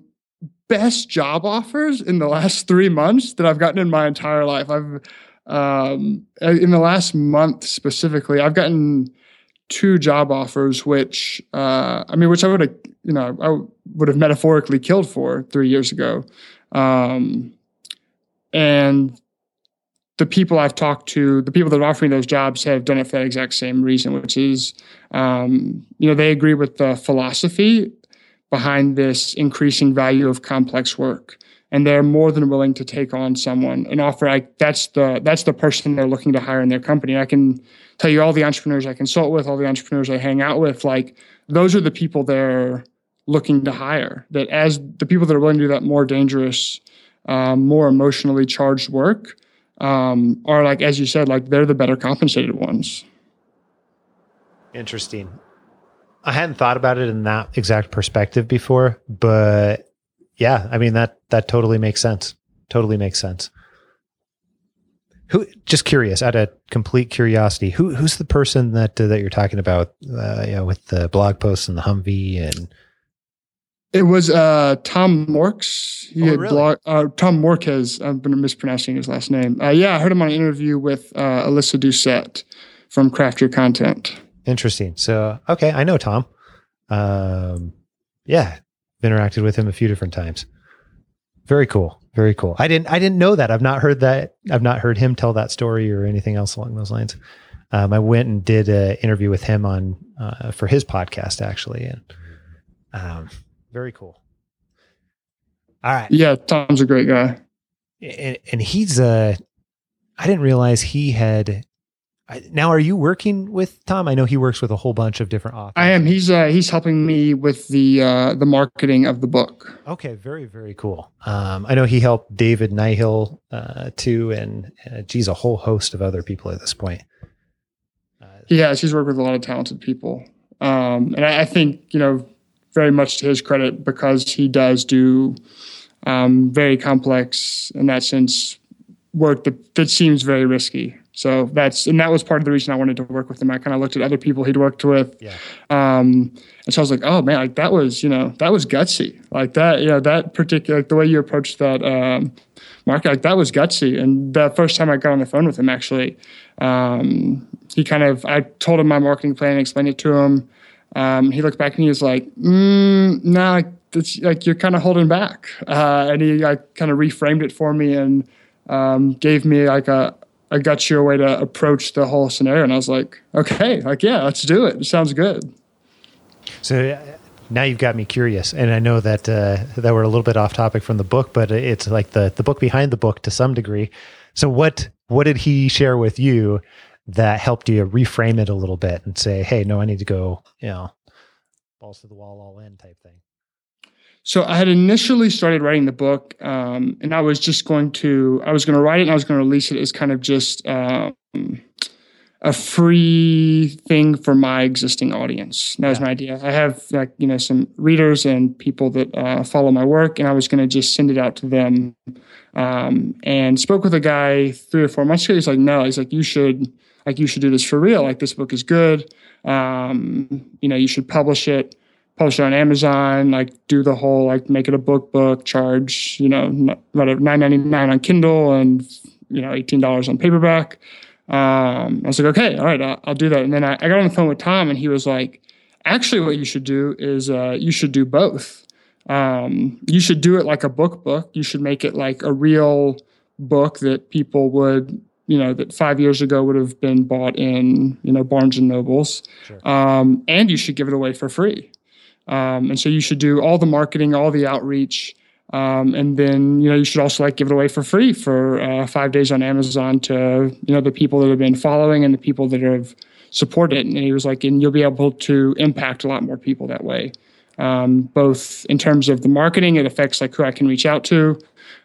best job offers in the last three months that i've gotten in my entire life. I've um, in the last month specifically i've gotten two job offers which uh, i mean which i would have you know i would have metaphorically killed for three years ago. Um, and the people I've talked to, the people that are offering those jobs have done it for that exact same reason, which is, um, you know, they agree with the philosophy behind this increasing value of complex work. And they're more than willing to take on someone and offer like that's the that's the person they're looking to hire in their company. I can tell you all the entrepreneurs I consult with, all the entrepreneurs I hang out with, like those are the people they're looking to hire. That as the people that are willing to do that more dangerous, um, more emotionally charged work um, are like, as you said, like they're the better compensated ones. Interesting. I hadn't thought about it in that exact perspective before, but yeah, I mean that that totally makes sense. Totally makes sense. Who? Just curious, out of complete curiosity, who who's the person that uh, that you're talking about? Uh, you know, with the blog posts and the Humvee and it was uh, Tom Morks. He oh, had really? blog, uh, Tom Morkes. I've been mispronouncing his last name. Uh, yeah, I heard him on an interview with uh, Alyssa Doucette from Craft Your Content. Interesting. So, okay, I know Tom. Um, yeah, interacted with him a few different times. Very cool. Very cool. I didn't. I didn't know that. I've not heard that. I've not heard him tell that story or anything else along those lines. Um, I went and did an interview with him on uh, for his podcast actually, and um, very cool. All right. Yeah, Tom's a great guy. And, and he's uh I didn't realize he had now are you working with Tom? I know he works with a whole bunch of different authors. I am. He's uh he's helping me with the uh the marketing of the book. Okay, very very cool. Um I know he helped David Nihill uh too and uh, geez a whole host of other people at this point. Uh, he has. He's worked with a lot of talented people. Um and I, I think, you know, very much to his credit because he does do um, very complex, in that sense, work that, that seems very risky. So that's and that was part of the reason I wanted to work with him. I kind of looked at other people he'd worked with, yeah. um, and so I was like, oh man, like that was you know that was gutsy, like that you know that particular like the way you approached that um, market, like that was gutsy. And the first time I got on the phone with him, actually, um, he kind of I told him my marketing plan, explained it to him. Um, he looked back and he was like, mm, "No, nah, like you're kind of holding back." Uh, and he like, kind of reframed it for me and um, gave me like a a gutsier way to approach the whole scenario. And I was like, "Okay, like yeah, let's do it. It sounds good." So uh, now you've got me curious, and I know that uh, that we're a little bit off topic from the book, but it's like the the book behind the book to some degree. So what what did he share with you that helped you reframe it a little bit and say, hey, no, I need to go, you know, balls to the wall, all in type thing? So I had initially started writing the book, um, and I was just going to, I was going to write it and I was going to release it as kind of just um, a free thing for my existing audience. That was my idea. I have like you know some readers and people that uh, follow my work, and I was going to just send it out to them. Um, and spoke with a guy three or four months ago. He's like, no, he's like, you should Like you should do this for real. Like this book is good. Um, you know, you should publish it, publish it on Amazon. Like do the whole like make it a book book, charge you know whatever nine ninety nine on Kindle and you know eighteen dollars on paperback. Um, I was like, okay, all right, I'll, I'll do that. And then I, I, got on the phone with Tom, and he was like, actually, what you should do is uh, you should do both. Um, you should do it like a book book. You should make it like a real book that people would you know that five years ago would have been bought in you know Barnes and Nobles, sure. um, and you should give it away for free. Um, and so you should do all the marketing, all the outreach, um, and then you know you should also like give it away for free for uh, five days on Amazon to you know the people that have been following and the people that have supported. And he was like, and you'll be able to impact a lot more people that way. Um, both in terms of the marketing, it affects like who I can reach out to,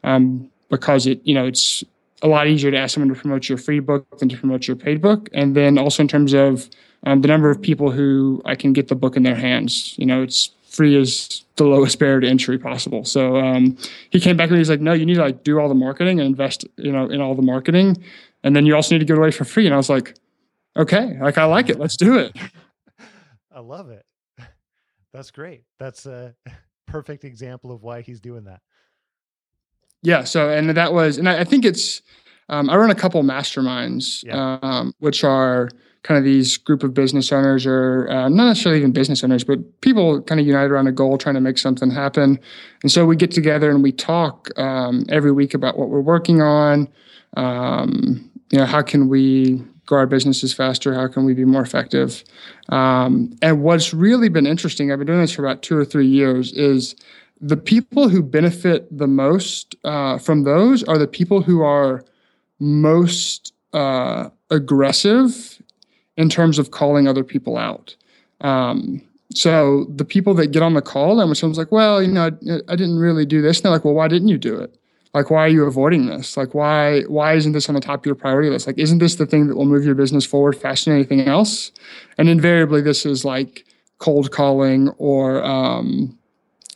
um, because it you know it's a lot easier to ask someone to promote your free book than to promote your paid book. And then also in terms of um, the number of people who I can get the book in their hands, you know, it's free is the lowest barrier to entry possible. So um, he came back and he's like, no, you need to like do all the marketing and invest, you know, in all the marketing, and then you also need to give away for free. And I was like, okay, like I like it, let's do it. I love it. That's great. That's a perfect example of why he's doing that yeah so and that was and i, I think it's um, i run a couple masterminds yeah. um, which are kind of these group of business owners or uh, not necessarily even business owners but people kind of unite around a goal trying to make something happen. And so we get together and we talk um, every week about what we're working on um, you know how can we grow our businesses faster? How can we be more effective? Um, and what's really been interesting i've been doing this for about two or three years is the people who benefit the most uh, from those are the people who are most uh, aggressive in terms of calling other people out. Um, so the people that get on the call and when someone's like, well, you know, I, I, didn't really do this, and they're like, well, why didn't you do it? Like, why are you avoiding this? Like, why why isn't this on the top of your priority list? Like, isn't this the thing that will move your business forward faster than anything else? And invariably, this is like cold calling or um,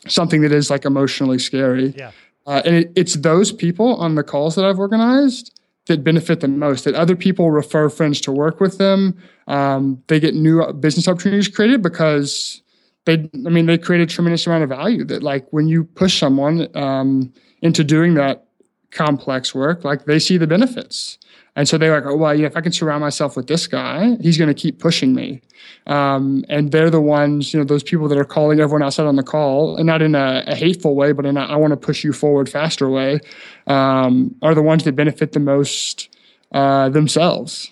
something that is like emotionally scary. Yeah. Uh, and it, it's those people on the calls that I've organized that benefit the most. That other people refer friends to work with them. Um, they get new business opportunities created because they. I mean, they create a tremendous amount of value. That like when you push someone um, into doing that complex work, like they see the benefits. And so they're like, oh, well, yeah, if I can surround myself with this guy, he's going to keep pushing me. Um, and they're the ones, you know, those people that are calling everyone outside on the call, and not in a, a hateful way, but in a I want to push you forward faster way, um, are the ones that benefit the most uh, themselves.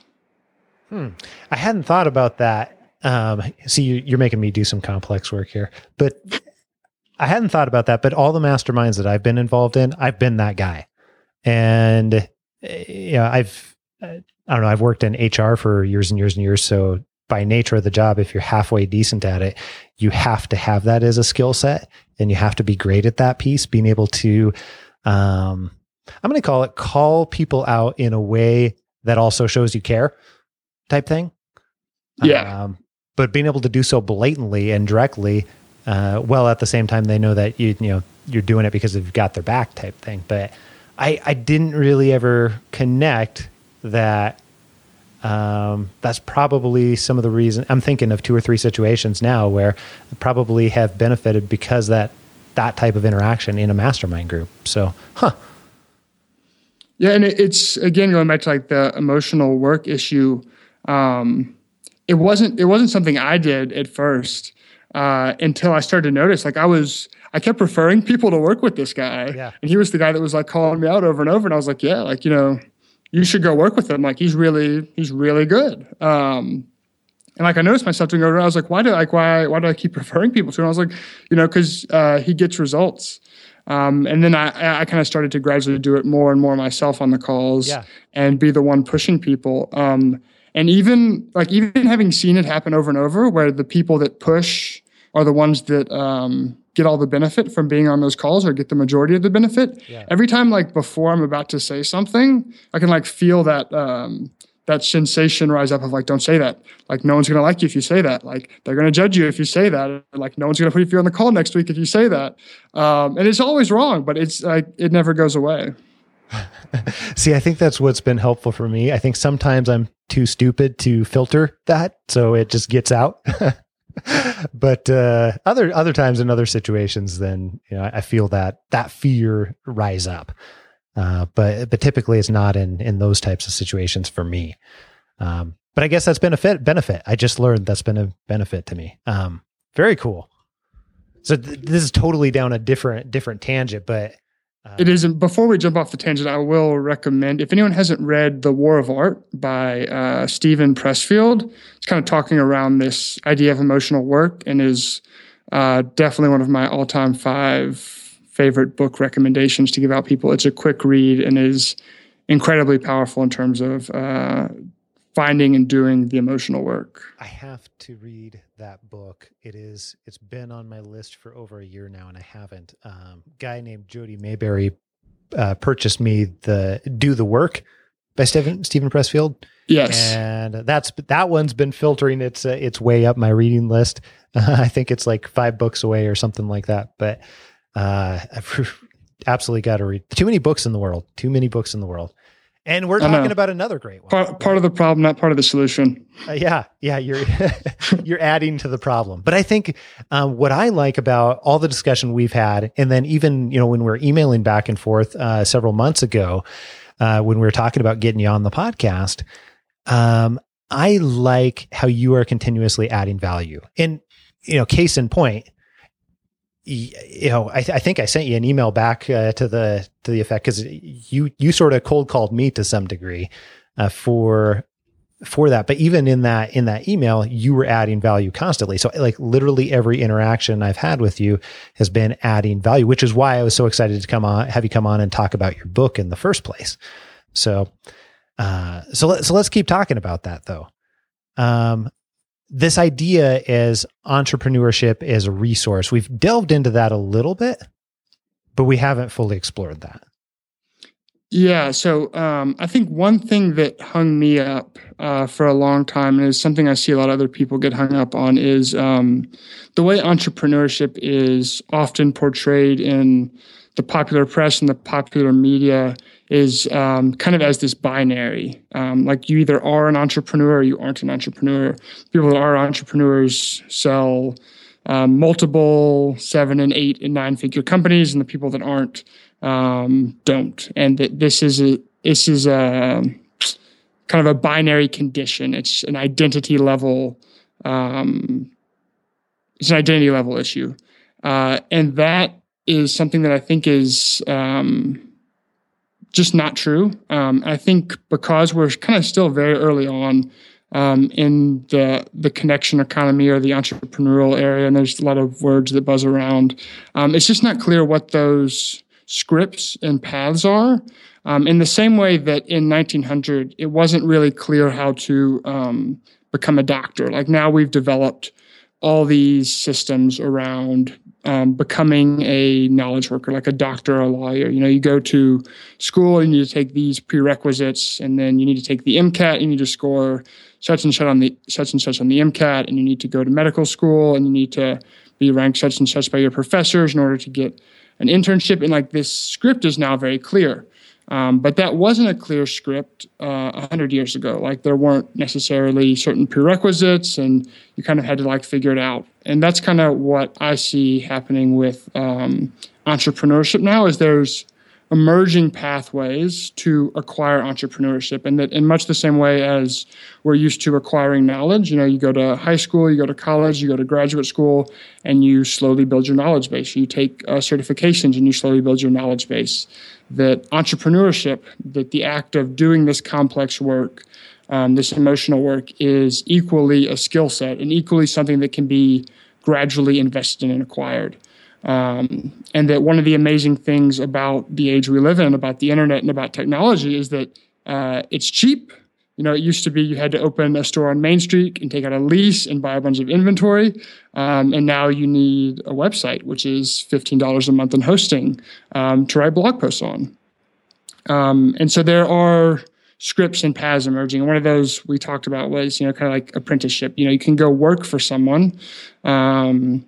Hmm. I hadn't thought about that. Um, see, you're making me do some complex work here, but I hadn't thought about that. But all the masterminds that I've been involved in, I've been that guy. And yeah, I've I don't know, I've worked in HR for years and years and years. So by nature of the job, if you're halfway decent at it, you have to have that as a skill set and you have to be great at that piece, being able to um I'm going to call it call people out in a way that also shows you care type thing. Yeah. Um, but being able to do so blatantly and directly, uh, well, at the same time, they know that you, you know, you're doing it because you've got their back type thing. But I, I didn't really ever connect that um, that's probably some of the reason I'm thinking of two or three situations now where probably have benefited because that that type of interaction in a mastermind group. So, huh. Yeah, and it's again going back to like the emotional work issue. Um, it wasn't it wasn't something I did at first uh, until I started to notice. Like I was I kept referring people to work with this guy. Yeah. And he was the guy that was like calling me out over and over. And I was like, yeah, like, you know, you should go work with him. Like he's really, he's really good. Um, and like I noticed myself doing over, I was like, why do like why why do I keep referring people to him? I was like, you know, because uh, he gets results. Um, and then I, I kind of started to gradually do it more and more myself on the calls yeah. and be the one pushing people. Um, and even like even having seen it happen over and over, where the people that push are the ones that um, get all the benefit from being on those calls or get the majority of the benefit. Yeah. Every time, like before I'm about to say something, I can like feel that um, that sensation rise up of like, don't say that. Like no one's gonna like you if you say that. Like they're gonna judge you if you say that. Like no one's gonna put you on the call next week if you say that. Um, and it's always wrong, but it's like it never goes away. See, I think that's what's been helpful for me. I think sometimes I'm too stupid to filter that, so it just gets out. but uh, other other times in other situations, then you know I feel that that fear rise up. Uh, but but typically it's not in in those types of situations for me. Um, but I guess that's been a fit, benefit. I just learned that's been a benefit to me. Um, very cool. So th- this is totally down a different different tangent, but it isn't. Before we jump off the tangent, I will recommend if anyone hasn't read The War of Art by uh, Steven Pressfield. It's kind of talking around this idea of emotional work and is uh, definitely one of my all time five favorite book recommendations to give out people. It's a quick read and is incredibly powerful in terms of uh, finding and doing the emotional work. I have to read that book. It is it's been on my list for over a year now and I haven't. Um guy named Jody Maberry uh, purchased me the Do the Work by Stephen Steven Pressfield. Yes. And that's that one's been filtering its uh, its way up my reading list. Uh, I think it's like 5 books away or something like that. But uh I've absolutely got to read. Too many books in the world. Too many books in the world. And we're talking about another great one. Part, part of the problem, not part of the solution. Uh, yeah, yeah, you're you're adding to the problem. But I think um, what I like about all the discussion we've had, and then even you know when we are emailing back and forth uh, several months ago, uh, when we were talking about getting you on the podcast, um, I like how you are continuously adding value. And you know, case in point, you know, I, I, think I sent you an email back uh, to the to the effect because you you sort of cold called me to some degree uh, for for that. But even in that in that email, you were adding value constantly. So like literally every interaction I've had with you has been adding value, which is why I was so excited to come on, have you come on and talk about your book in the first place. So, uh, so let, so let's keep talking about that though. Um, this idea is entrepreneurship as a resource. We've delved into that a little bit, but we haven't fully explored that. Yeah, so um, I think one thing that hung me up uh, for a long time, and is something I see a lot of other people get hung up on, is um, the way entrepreneurship is often portrayed in the popular press and the popular media is um, kind of as this binary. Um, like you either are an entrepreneur or you aren't an entrepreneur. People that are entrepreneurs sell um, multiple seven and eight and nine figure companies, and the people that aren't um, don't. And that this is a this is a kind of a binary condition. It's an identity level. Um, it's an identity level issue, uh, and that is something that I think is um, just not true. Um, I think because we're kind of still very early on um, in the the connection economy or the entrepreneurial area, and there's a lot of words that buzz around. Um, it's just not clear what those scripts and paths are. Um, in the same way that in 1900, it wasn't really clear how to um, become a doctor. Like now, we've developed all these systems around um, becoming a knowledge worker, like a doctor or a lawyer. You know, you go to school, and you need to take these prerequisites, and then you need to take the MCAT. You need to score such and such on the such and such on the MCAT, and you need to go to medical school, and you need to be ranked such and such by your professors in order to get an internship. And like this script is now very clear. Um, but that wasn't a clear script uh, 100 years ago. Like there weren't necessarily certain prerequisites, and you kind of had to like figure it out. And that's kind of what I see happening with um, entrepreneurship now. Is there's emerging pathways to acquire entrepreneurship and that in much the same way as we're used to acquiring knowledge you know you go to high school you go to college you go to graduate school and you slowly build your knowledge base you take uh, certifications and you slowly build your knowledge base that entrepreneurship that the act of doing this complex work um, this emotional work is equally a skill set and equally something that can be gradually invested in and acquired um, and that one of the amazing things about the age we live in, about the internet and about technology, is that uh, it's cheap. You know, it used to be you had to open a store on Main Street and take out a lease and buy a bunch of inventory. Um, and now you need a website, which is $15 a month in hosting um, to write blog posts on. Um, and so there are scripts and paths emerging. One of those we talked about was, you know, kind of like apprenticeship. You know, you can go work for someone um,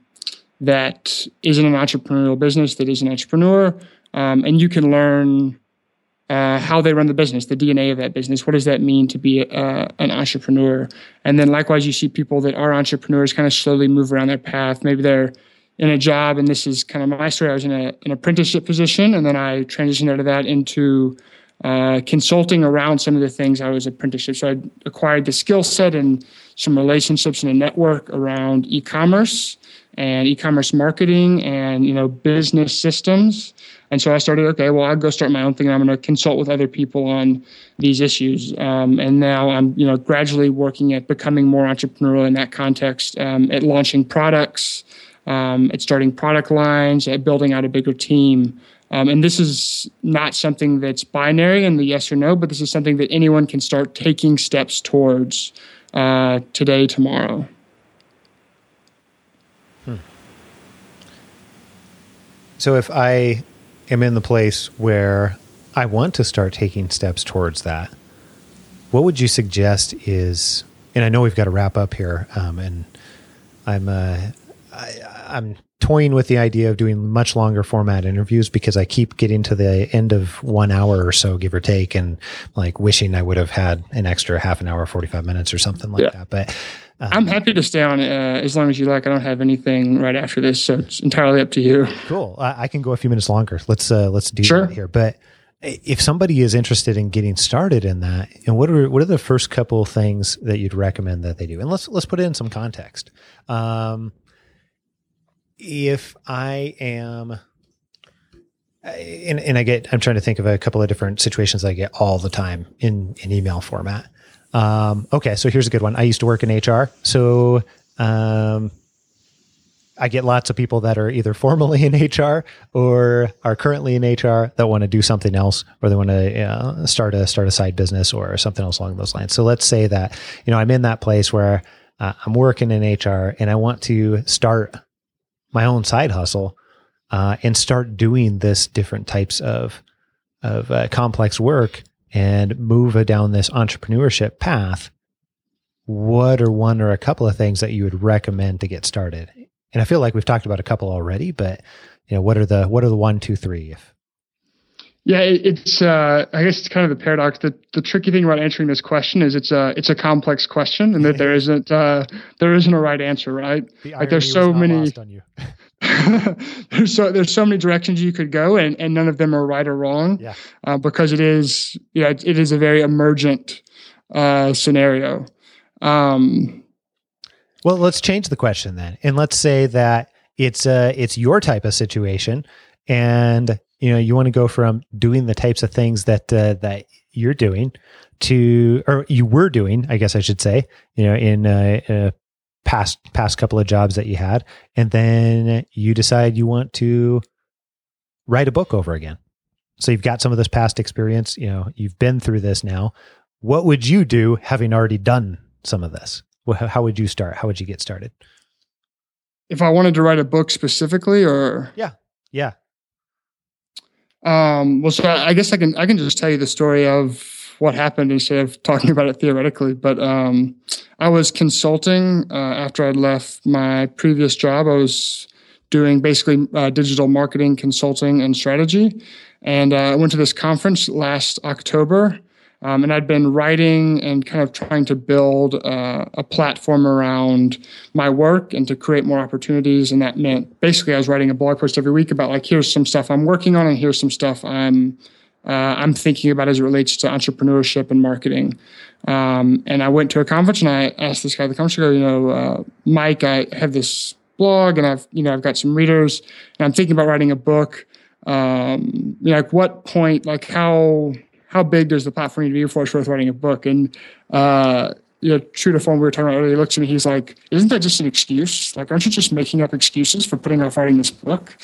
that isn't an entrepreneurial business, that is an entrepreneur, um, and you can learn uh, how they run the business, the DNA of that business. What does that mean to be uh, an entrepreneur? And then likewise, you see people that are entrepreneurs kind of slowly move around their path. Maybe they're in a job, and this is kind of my story. I was in a, an apprenticeship position, and then I transitioned out of that into uh, consulting around some of the things I was apprenticeship. So I acquired the skill set and some relationships and a network around e-commerce and e-commerce marketing and you know business systems. And so I started, okay, well, I'll go start my own thing. and I'm going to consult with other people on these issues. Um, and now I'm, you know, gradually working at becoming more entrepreneurial in that context, um, at launching products, um, at starting product lines, at building out a bigger team. Um, and this is not something that's binary in the yes or no, but this is something that anyone can start taking steps towards uh, today, tomorrow. So if I am in the place where I want to start taking steps towards that, what would you suggest is? And I know we've got to wrap up here, um, and I'm uh, I, I'm toying with the idea of doing much longer format interviews because I keep getting to the end of one hour or so, give or take, and like wishing I would have had an extra half an hour, 45 minutes or something like yeah. that. But um, I'm happy to stay on uh, as long as you like. I don't have anything right after this, so it's entirely up to you. Cool. I, I can go a few minutes longer. Let's uh, let's do sure. that here. But if somebody is interested in getting started in that, and what are what are the first couple things that you'd recommend that they do? And let's let's put it in some context. Um, if I am and, and I get, I'm trying to think of a couple of different situations I get all the time in, in email format. Um, okay, so here's a good one. I used to work in HR, so um, I get lots of people that are either formally in HR or are currently in HR that want to do something else, or they want to uh, start a start a side business or something else along those lines. So let's say that you know I'm in that place where uh, I'm working in HR and I want to start my own side hustle uh, and start doing this different types of of uh, complex work and move down this entrepreneurship path, what are one or a couple of things that you would recommend to get started? And I feel like we've talked about a couple already, but you know, what are the what are the one, two, three? If yeah, it's uh, I guess it's kind of the paradox. The the tricky thing about answering this question is it's a it's a complex question, and that there isn't uh, there isn't a right answer, right? The like there's so many. there's so there's so many directions you could go, and, and none of them are right or wrong. Yeah. Uh, because it is yeah it, it is a very emergent uh, scenario. Um, well, let's change the question then, and let's say that it's uh it's your type of situation, and you know you want to go from doing the types of things that uh, that you're doing to or you were doing, I guess I should say, you know, in uh, uh past past couple of jobs that you had and then you decide you want to write a book over again. So you've got some of this past experience you know you've been through this now. What would you do having already done some of this? How would you start? How would you get started? If i wanted to write a book specifically or? Yeah. Yeah. Um well so i guess i can i can just tell you the story of what happened instead of talking about it theoretically. But um, I was consulting uh, after I'd left my previous job. I was doing basically uh, digital marketing consulting and strategy. And uh, I went to this conference last October. Um, and I'd been writing and kind of trying to build uh, a platform around my work and to create more opportunities. And that meant basically I was writing a blog post every week about like, here's some stuff I'm working on and here's some stuff I'm uh, I'm thinking about as it relates to entrepreneurship and marketing. Um, and I went to a conference and I asked this guy at the conference, you know, uh, Mike, I have this blog and I've, you know, I've got some readers and I'm thinking about writing a book. Um, you know, like what point, like how, how big does the platform need to be before it's worth writing a book? And, uh, you know, true to form we were talking about earlier, he looks at me, he's like, isn't that just an excuse? Like, aren't you just making up excuses for putting off writing this book?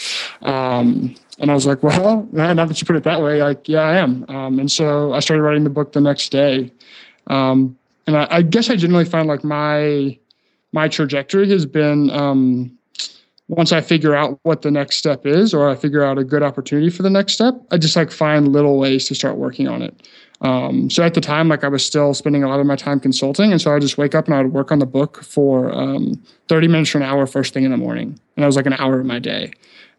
Um, and I was like, well, now that you put it that way, like, yeah, I am. Um, and so I started writing the book the next day. Um, and I, I, guess I generally find like my my trajectory has been um, once I figure out what the next step is, or I figure out a good opportunity for the next step, I just like find little ways to start working on it. Um, so at the time, like I was still spending a lot of my time consulting, and so I just wake up and I would work on the book for um, 30 minutes to an hour first thing in the morning, and that was like an hour of my day.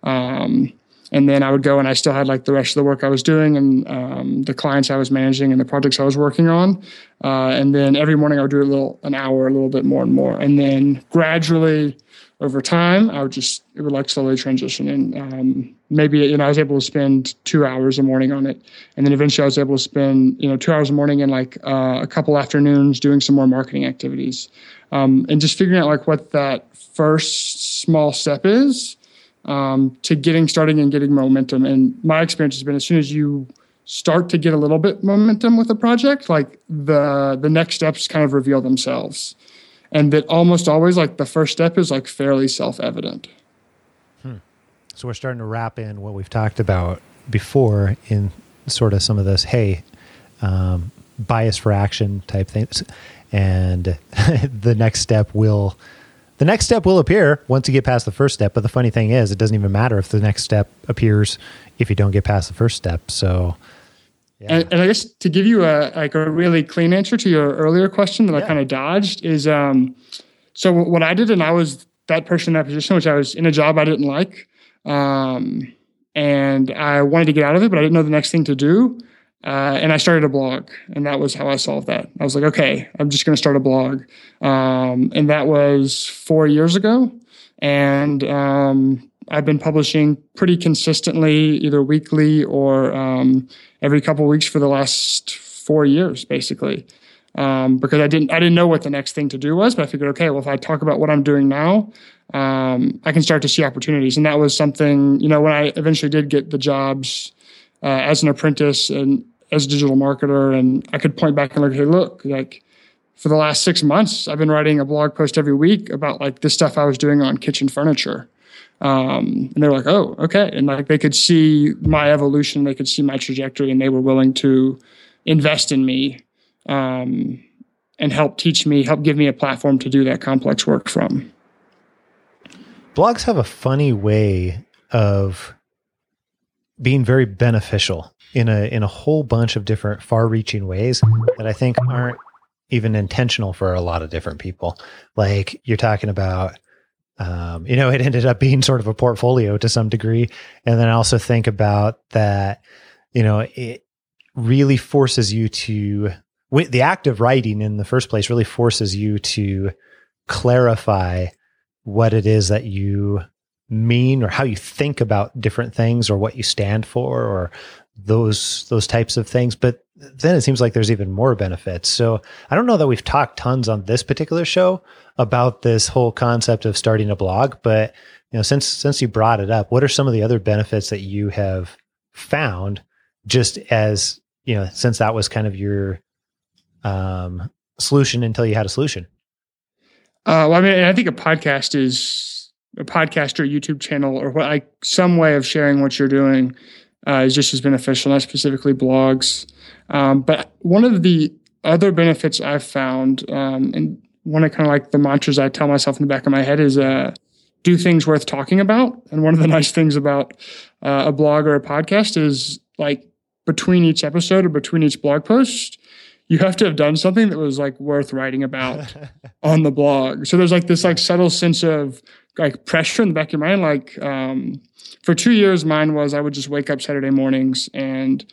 Um, and then I would go and I still had like the rest of the work I was doing and um, the clients I was managing and the projects I was working on. Uh, and then every morning I would do a little, an hour, a little bit more and more. And then gradually over time, I would just, it would like slowly transition. And um, maybe, you know, I was able to spend two hours a morning on it. And then eventually I was able to spend, you know, two hours a morning and like uh, a couple afternoons doing some more marketing activities. Um, and just figuring out like what that first small step is um, to getting starting and getting momentum. And my experience has been as soon as you start to get a little bit momentum with a project, like the the next steps kind of reveal themselves. And that almost always like the first step is like fairly self-evident. Hmm. So we're starting to wrap in what we've talked about before in sort of some of this, hey, um, bias for action type things. And the next step will the next step will appear once you get past the first step. But the funny thing is, it doesn't even matter if the next step appears if you don't get past the first step. So, yeah. and, and, I guess to give you a like a really clean answer to your earlier question that yeah. I kind of dodged is, um, so what I did, and I was that person in that position, which I was in a job I didn't like, um, and I wanted to get out of it, but I didn't know the next thing to do. Uh, and I started a blog, and that was how I solved that. I was like, okay, I'm just going to start a blog, um, and that was four years ago. And um, I've been publishing pretty consistently, either weekly or um, every couple of weeks for the last four years, basically. Um, because I didn't, I didn't know what the next thing to do was, but I figured, okay, well, if I talk about what I'm doing now, um, I can start to see opportunities. And that was something, you know, when I eventually did get the jobs uh, as an apprentice and as a digital marketer, and I could point back and look, hey, look, like for the last six months, I've been writing a blog post every week about like the stuff I was doing on kitchen furniture. Um, and they were like, oh, okay. And like they could see my evolution, they could see my trajectory, and they were willing to invest in me um, and help teach me, help give me a platform to do that complex work from. Blogs have a funny way of being very beneficial in a in a whole bunch of different far-reaching ways that I think aren't even intentional for a lot of different people. Like you're talking about um, you know, it ended up being sort of a portfolio to some degree. And then I also think about that, you know, it really forces you to, the act of writing in the first place really forces you to clarify what it is that you mean or how you think about different things or what you stand for or those those types of things but then it seems like there's even more benefits so i don't know that we've talked tons on this particular show about this whole concept of starting a blog but you know since since you brought it up what are some of the other benefits that you have found just as you know since that was kind of your um solution until you had a solution uh, well i mean i think a podcast is a podcast or a YouTube channel or what like some way of sharing what you're doing uh, is just as beneficial, not specifically blogs. Um, but one of the other benefits I've found, um, and one of kind of like the mantras I tell myself in the back of my head is uh, do things worth talking about. And one of the nice things about uh, a blog or a podcast is like between each episode or between each blog post, you have to have done something that was like worth writing about on the blog. So there's like this like subtle sense of like pressure in the back of your mind. Like um, for two years, mine was I would just wake up Saturday mornings and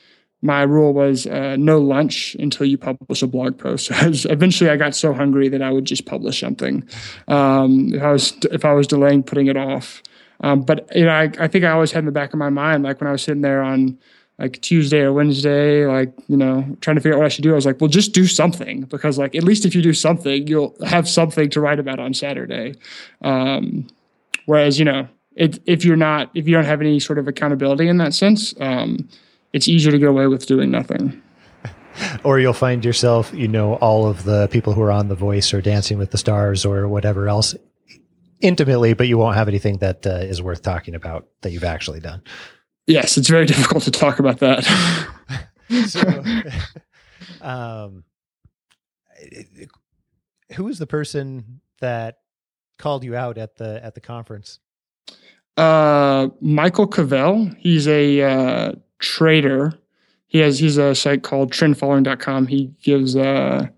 my rule was uh, no lunch until you publish a blog post. Eventually, I got so hungry that I would just publish something um, if I was if I was delaying putting it off. Um, but you know, I, I think I always had in the back of my mind, like when I was sitting there on like Tuesday or Wednesday, like, you know, trying to figure out what I should do. I was like, well, just do something because, like, at least if you do something, you'll have something to write about on Saturday. Um, whereas, you know, if you're not, if you don't have any sort of accountability in that sense, um, it's easier to get away with doing nothing. or you'll find yourself, you know, all of the people who are on The Voice or Dancing with the Stars or whatever else intimately, but you won't have anything that uh, is worth talking about that you've actually done. Yes, it's very difficult to talk about that. so, um, who was the person that called you out at the at the conference? Uh, Michael Covel. He's a uh, trader. He has he's a site called trendfollowing.com. He gives uh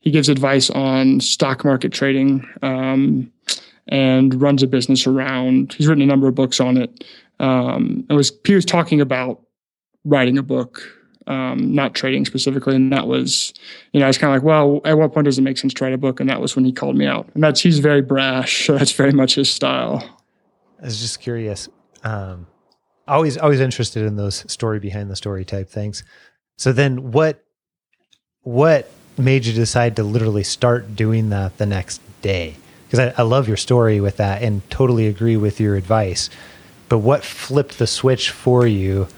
he gives advice on stock market trading. Um, and runs a business around. He's written a number of books on it. Um, it was he was talking about writing a book, um, not trading specifically, and that was, you know, I was kind of like, well, at what point does it make sense to write a book? And that was when he called me out. And that's he's very brash, so that's very much his style. I was just curious. Um, always, always interested in those story behind the story type things. So then, what, what made you decide to literally start doing that the next day? Because I, I love your story with that and totally agree with your advice. But what flipped the switch for you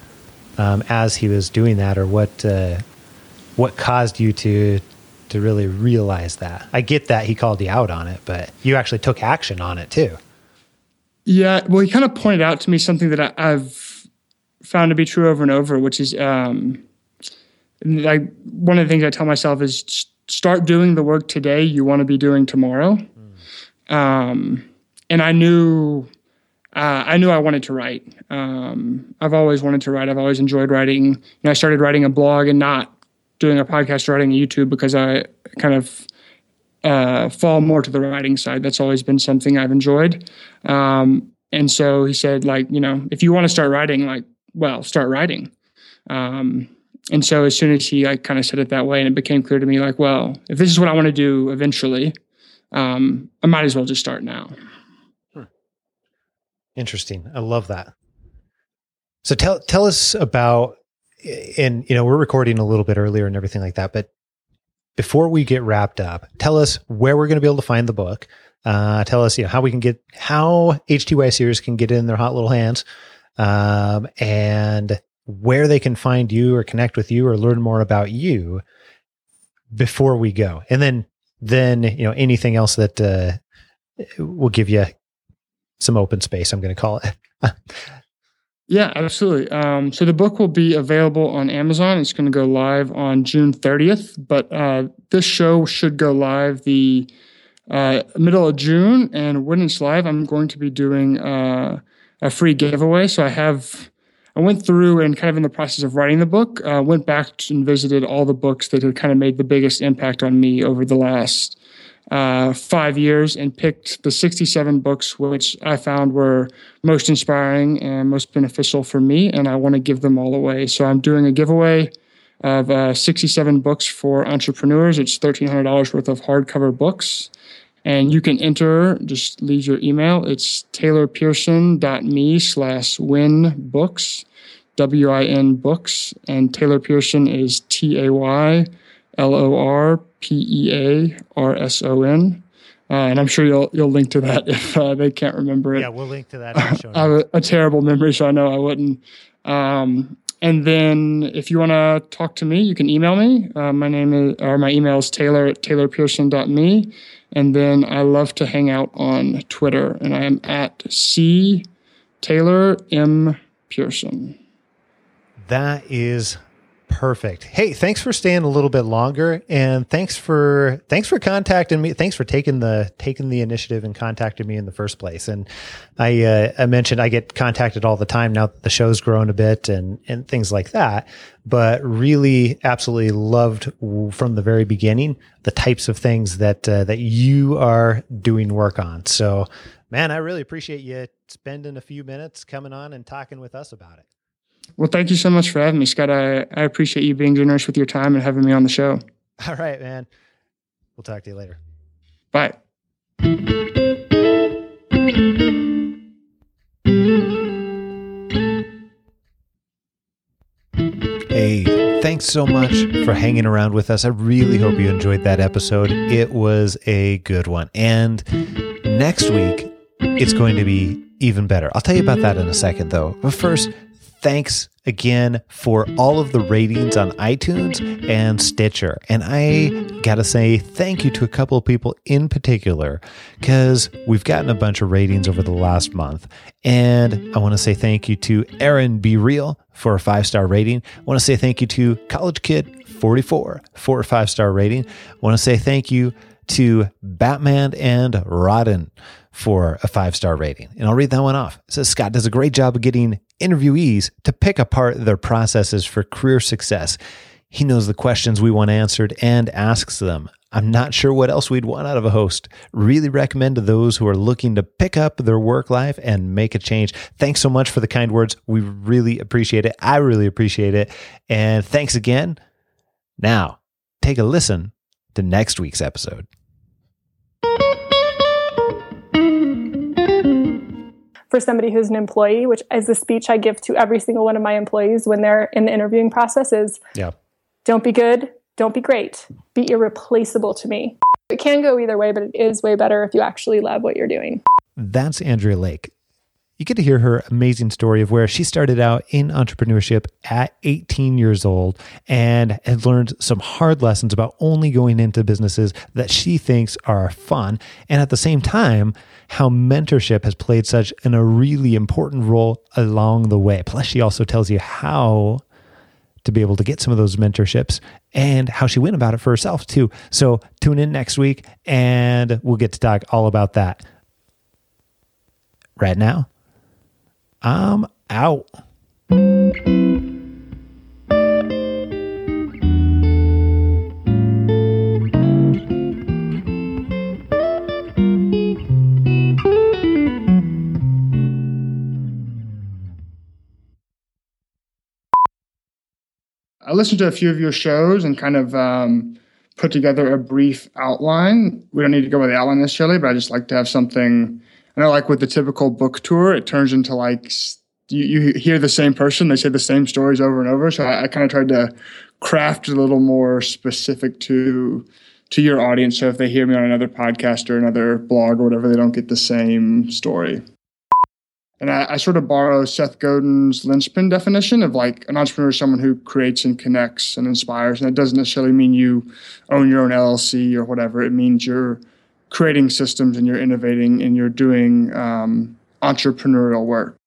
um, as he was doing that, or what uh, what caused you to to really realize that? I get that he called you out on it, but you actually took action on it too. Yeah, well, he kind of pointed out to me something that I, have found to be true over and over, which is um, like one of the things I tell myself is start doing the work today you want to be doing tomorrow. Mm. Um, and I knew uh, I knew I wanted to write. Um, I've always wanted to write. I've always enjoyed writing. You know, I started writing a blog and not doing a podcast, or writing a YouTube because I kind of uh, fall more to the writing side. That's always been something I've enjoyed. Um, and so he said, like, you know, if you want to start writing, like, well, start writing. Um, and so as soon as he like kind of said it that way, and it became clear to me, like, well, if this is what I want to do eventually, um, I might as well just start now. Interesting. I love that. So tell tell us about and you know we're recording a little bit earlier and everything like that, but before we get wrapped up, tell us where we're going to be able to find the book. Uh, tell us you know how we can get how HTY series can get in their hot little hands, um, and where they can find you or connect with you or learn more about you before we go, and then then you know anything else that uh, will give you some open space. I'm going to call it. yeah, absolutely. Um, so the book will be available on Amazon. It's going to go live on June 30th, but uh, this show should go live the uh, middle of June. And when it's live, I'm going to be doing uh, a free giveaway. So I have. I went through and kind of in the process of writing the book, uh, went back and visited all the books that had kind of made the biggest impact on me over the last uh, five years and picked the 67 books which I found were most inspiring and most beneficial for me, and I want to give them all away. So I'm doing a giveaway of uh, 67 books for entrepreneurs. It's $1,300 worth of hardcover books. And you can enter, just leave your email. It's taylorpearson.me slash win books, W I N books. And Taylor Pearson is T A Y L O R P E A R S O N. Uh, and I'm sure you'll you'll link to that if uh, they can't remember it. Yeah, we'll link to that. I have a, a, terrible memory, so I know I wouldn't. Um, and then if you want to talk to me, you can email me. Uh, my name is or my email is taylor at taylorpearson.me. And then I love to hang out on Twitter, and I am at C Taylor M Pearson. That is Perfect. Hey, thanks for staying a little bit longer, and thanks for thanks for contacting me. Thanks for taking the taking the initiative and contacting me in the first place. And I uh, I mentioned I get contacted all the time now that the show's grown a bit and and things like that. But really, absolutely loved from the very beginning the types of things that uh, that you are doing work on. So, man, I really appreciate you spending a few minutes coming on and talking with us about it. Well, thank you so much for having me, Scott. I, I appreciate you being generous with your time and having me on the show. All right, man. We'll talk to you later. Bye. Hey, thanks so much for hanging around with us. I really hope you enjoyed that episode. It was a good one. And next week, it's going to be even better. I'll tell you about that in a second, though. But first, thanks again for all of the ratings on iTunes and Stitcher. And I got to say thank you to a couple of people in particular because we've gotten a bunch of ratings over the last month. And I want to say thank you to Aaron Be Real for a five star rating. I want to say thank you to College Kid 44 for a five star rating. I want to say thank you to Batman and Rodden for a five star rating. And I'll read that one off. It says Scott does a great job of getting interviewees to pick apart their processes for career success. He knows the questions we want answered and asks them. I'm not sure what else we'd want out of a host. Really recommend to those who are looking to pick up their work life and make a change. Thanks so much for the kind words. We really appreciate it. I really appreciate it. And thanks again. Now, take a listen to next week's episode. For somebody who's an employee, which is the speech I give to every single one of my employees when they're in the interviewing process, is Yeah. don't be good, don't be great, be irreplaceable to me. It can go either way, but it is way better if you actually love what you're doing. That's Andrea Lake. You get to hear her amazing story of where she started out in entrepreneurship at 18 years old and has learned some hard lessons about only going into businesses that she thinks are fun. And at the same time, how mentorship has played such an, a really important role along the way. Plus, she also tells you how to be able to get some of those mentorships and how she went about it for herself too. So tune in next week and we'll get to talk all about that. Right now, I'm out. I listened to a few of your shows and kind of um, put together a brief outline. We don't need to go by the outline necessarily, but I just like to have something. I know, like with the typical book tour, it turns into like you, you hear the same person, they say the same stories over and over. So I, I kind of tried to craft a little more specific to to your audience. So if they hear me on another podcast or another blog or whatever, they don't get the same story. And I, I sort of borrow Seth Godin's linchpin definition of like an entrepreneur is someone who creates and connects and inspires. And it doesn't necessarily mean you own your own LLC or whatever. It means you're creating systems and you're innovating and you're doing um, entrepreneurial work.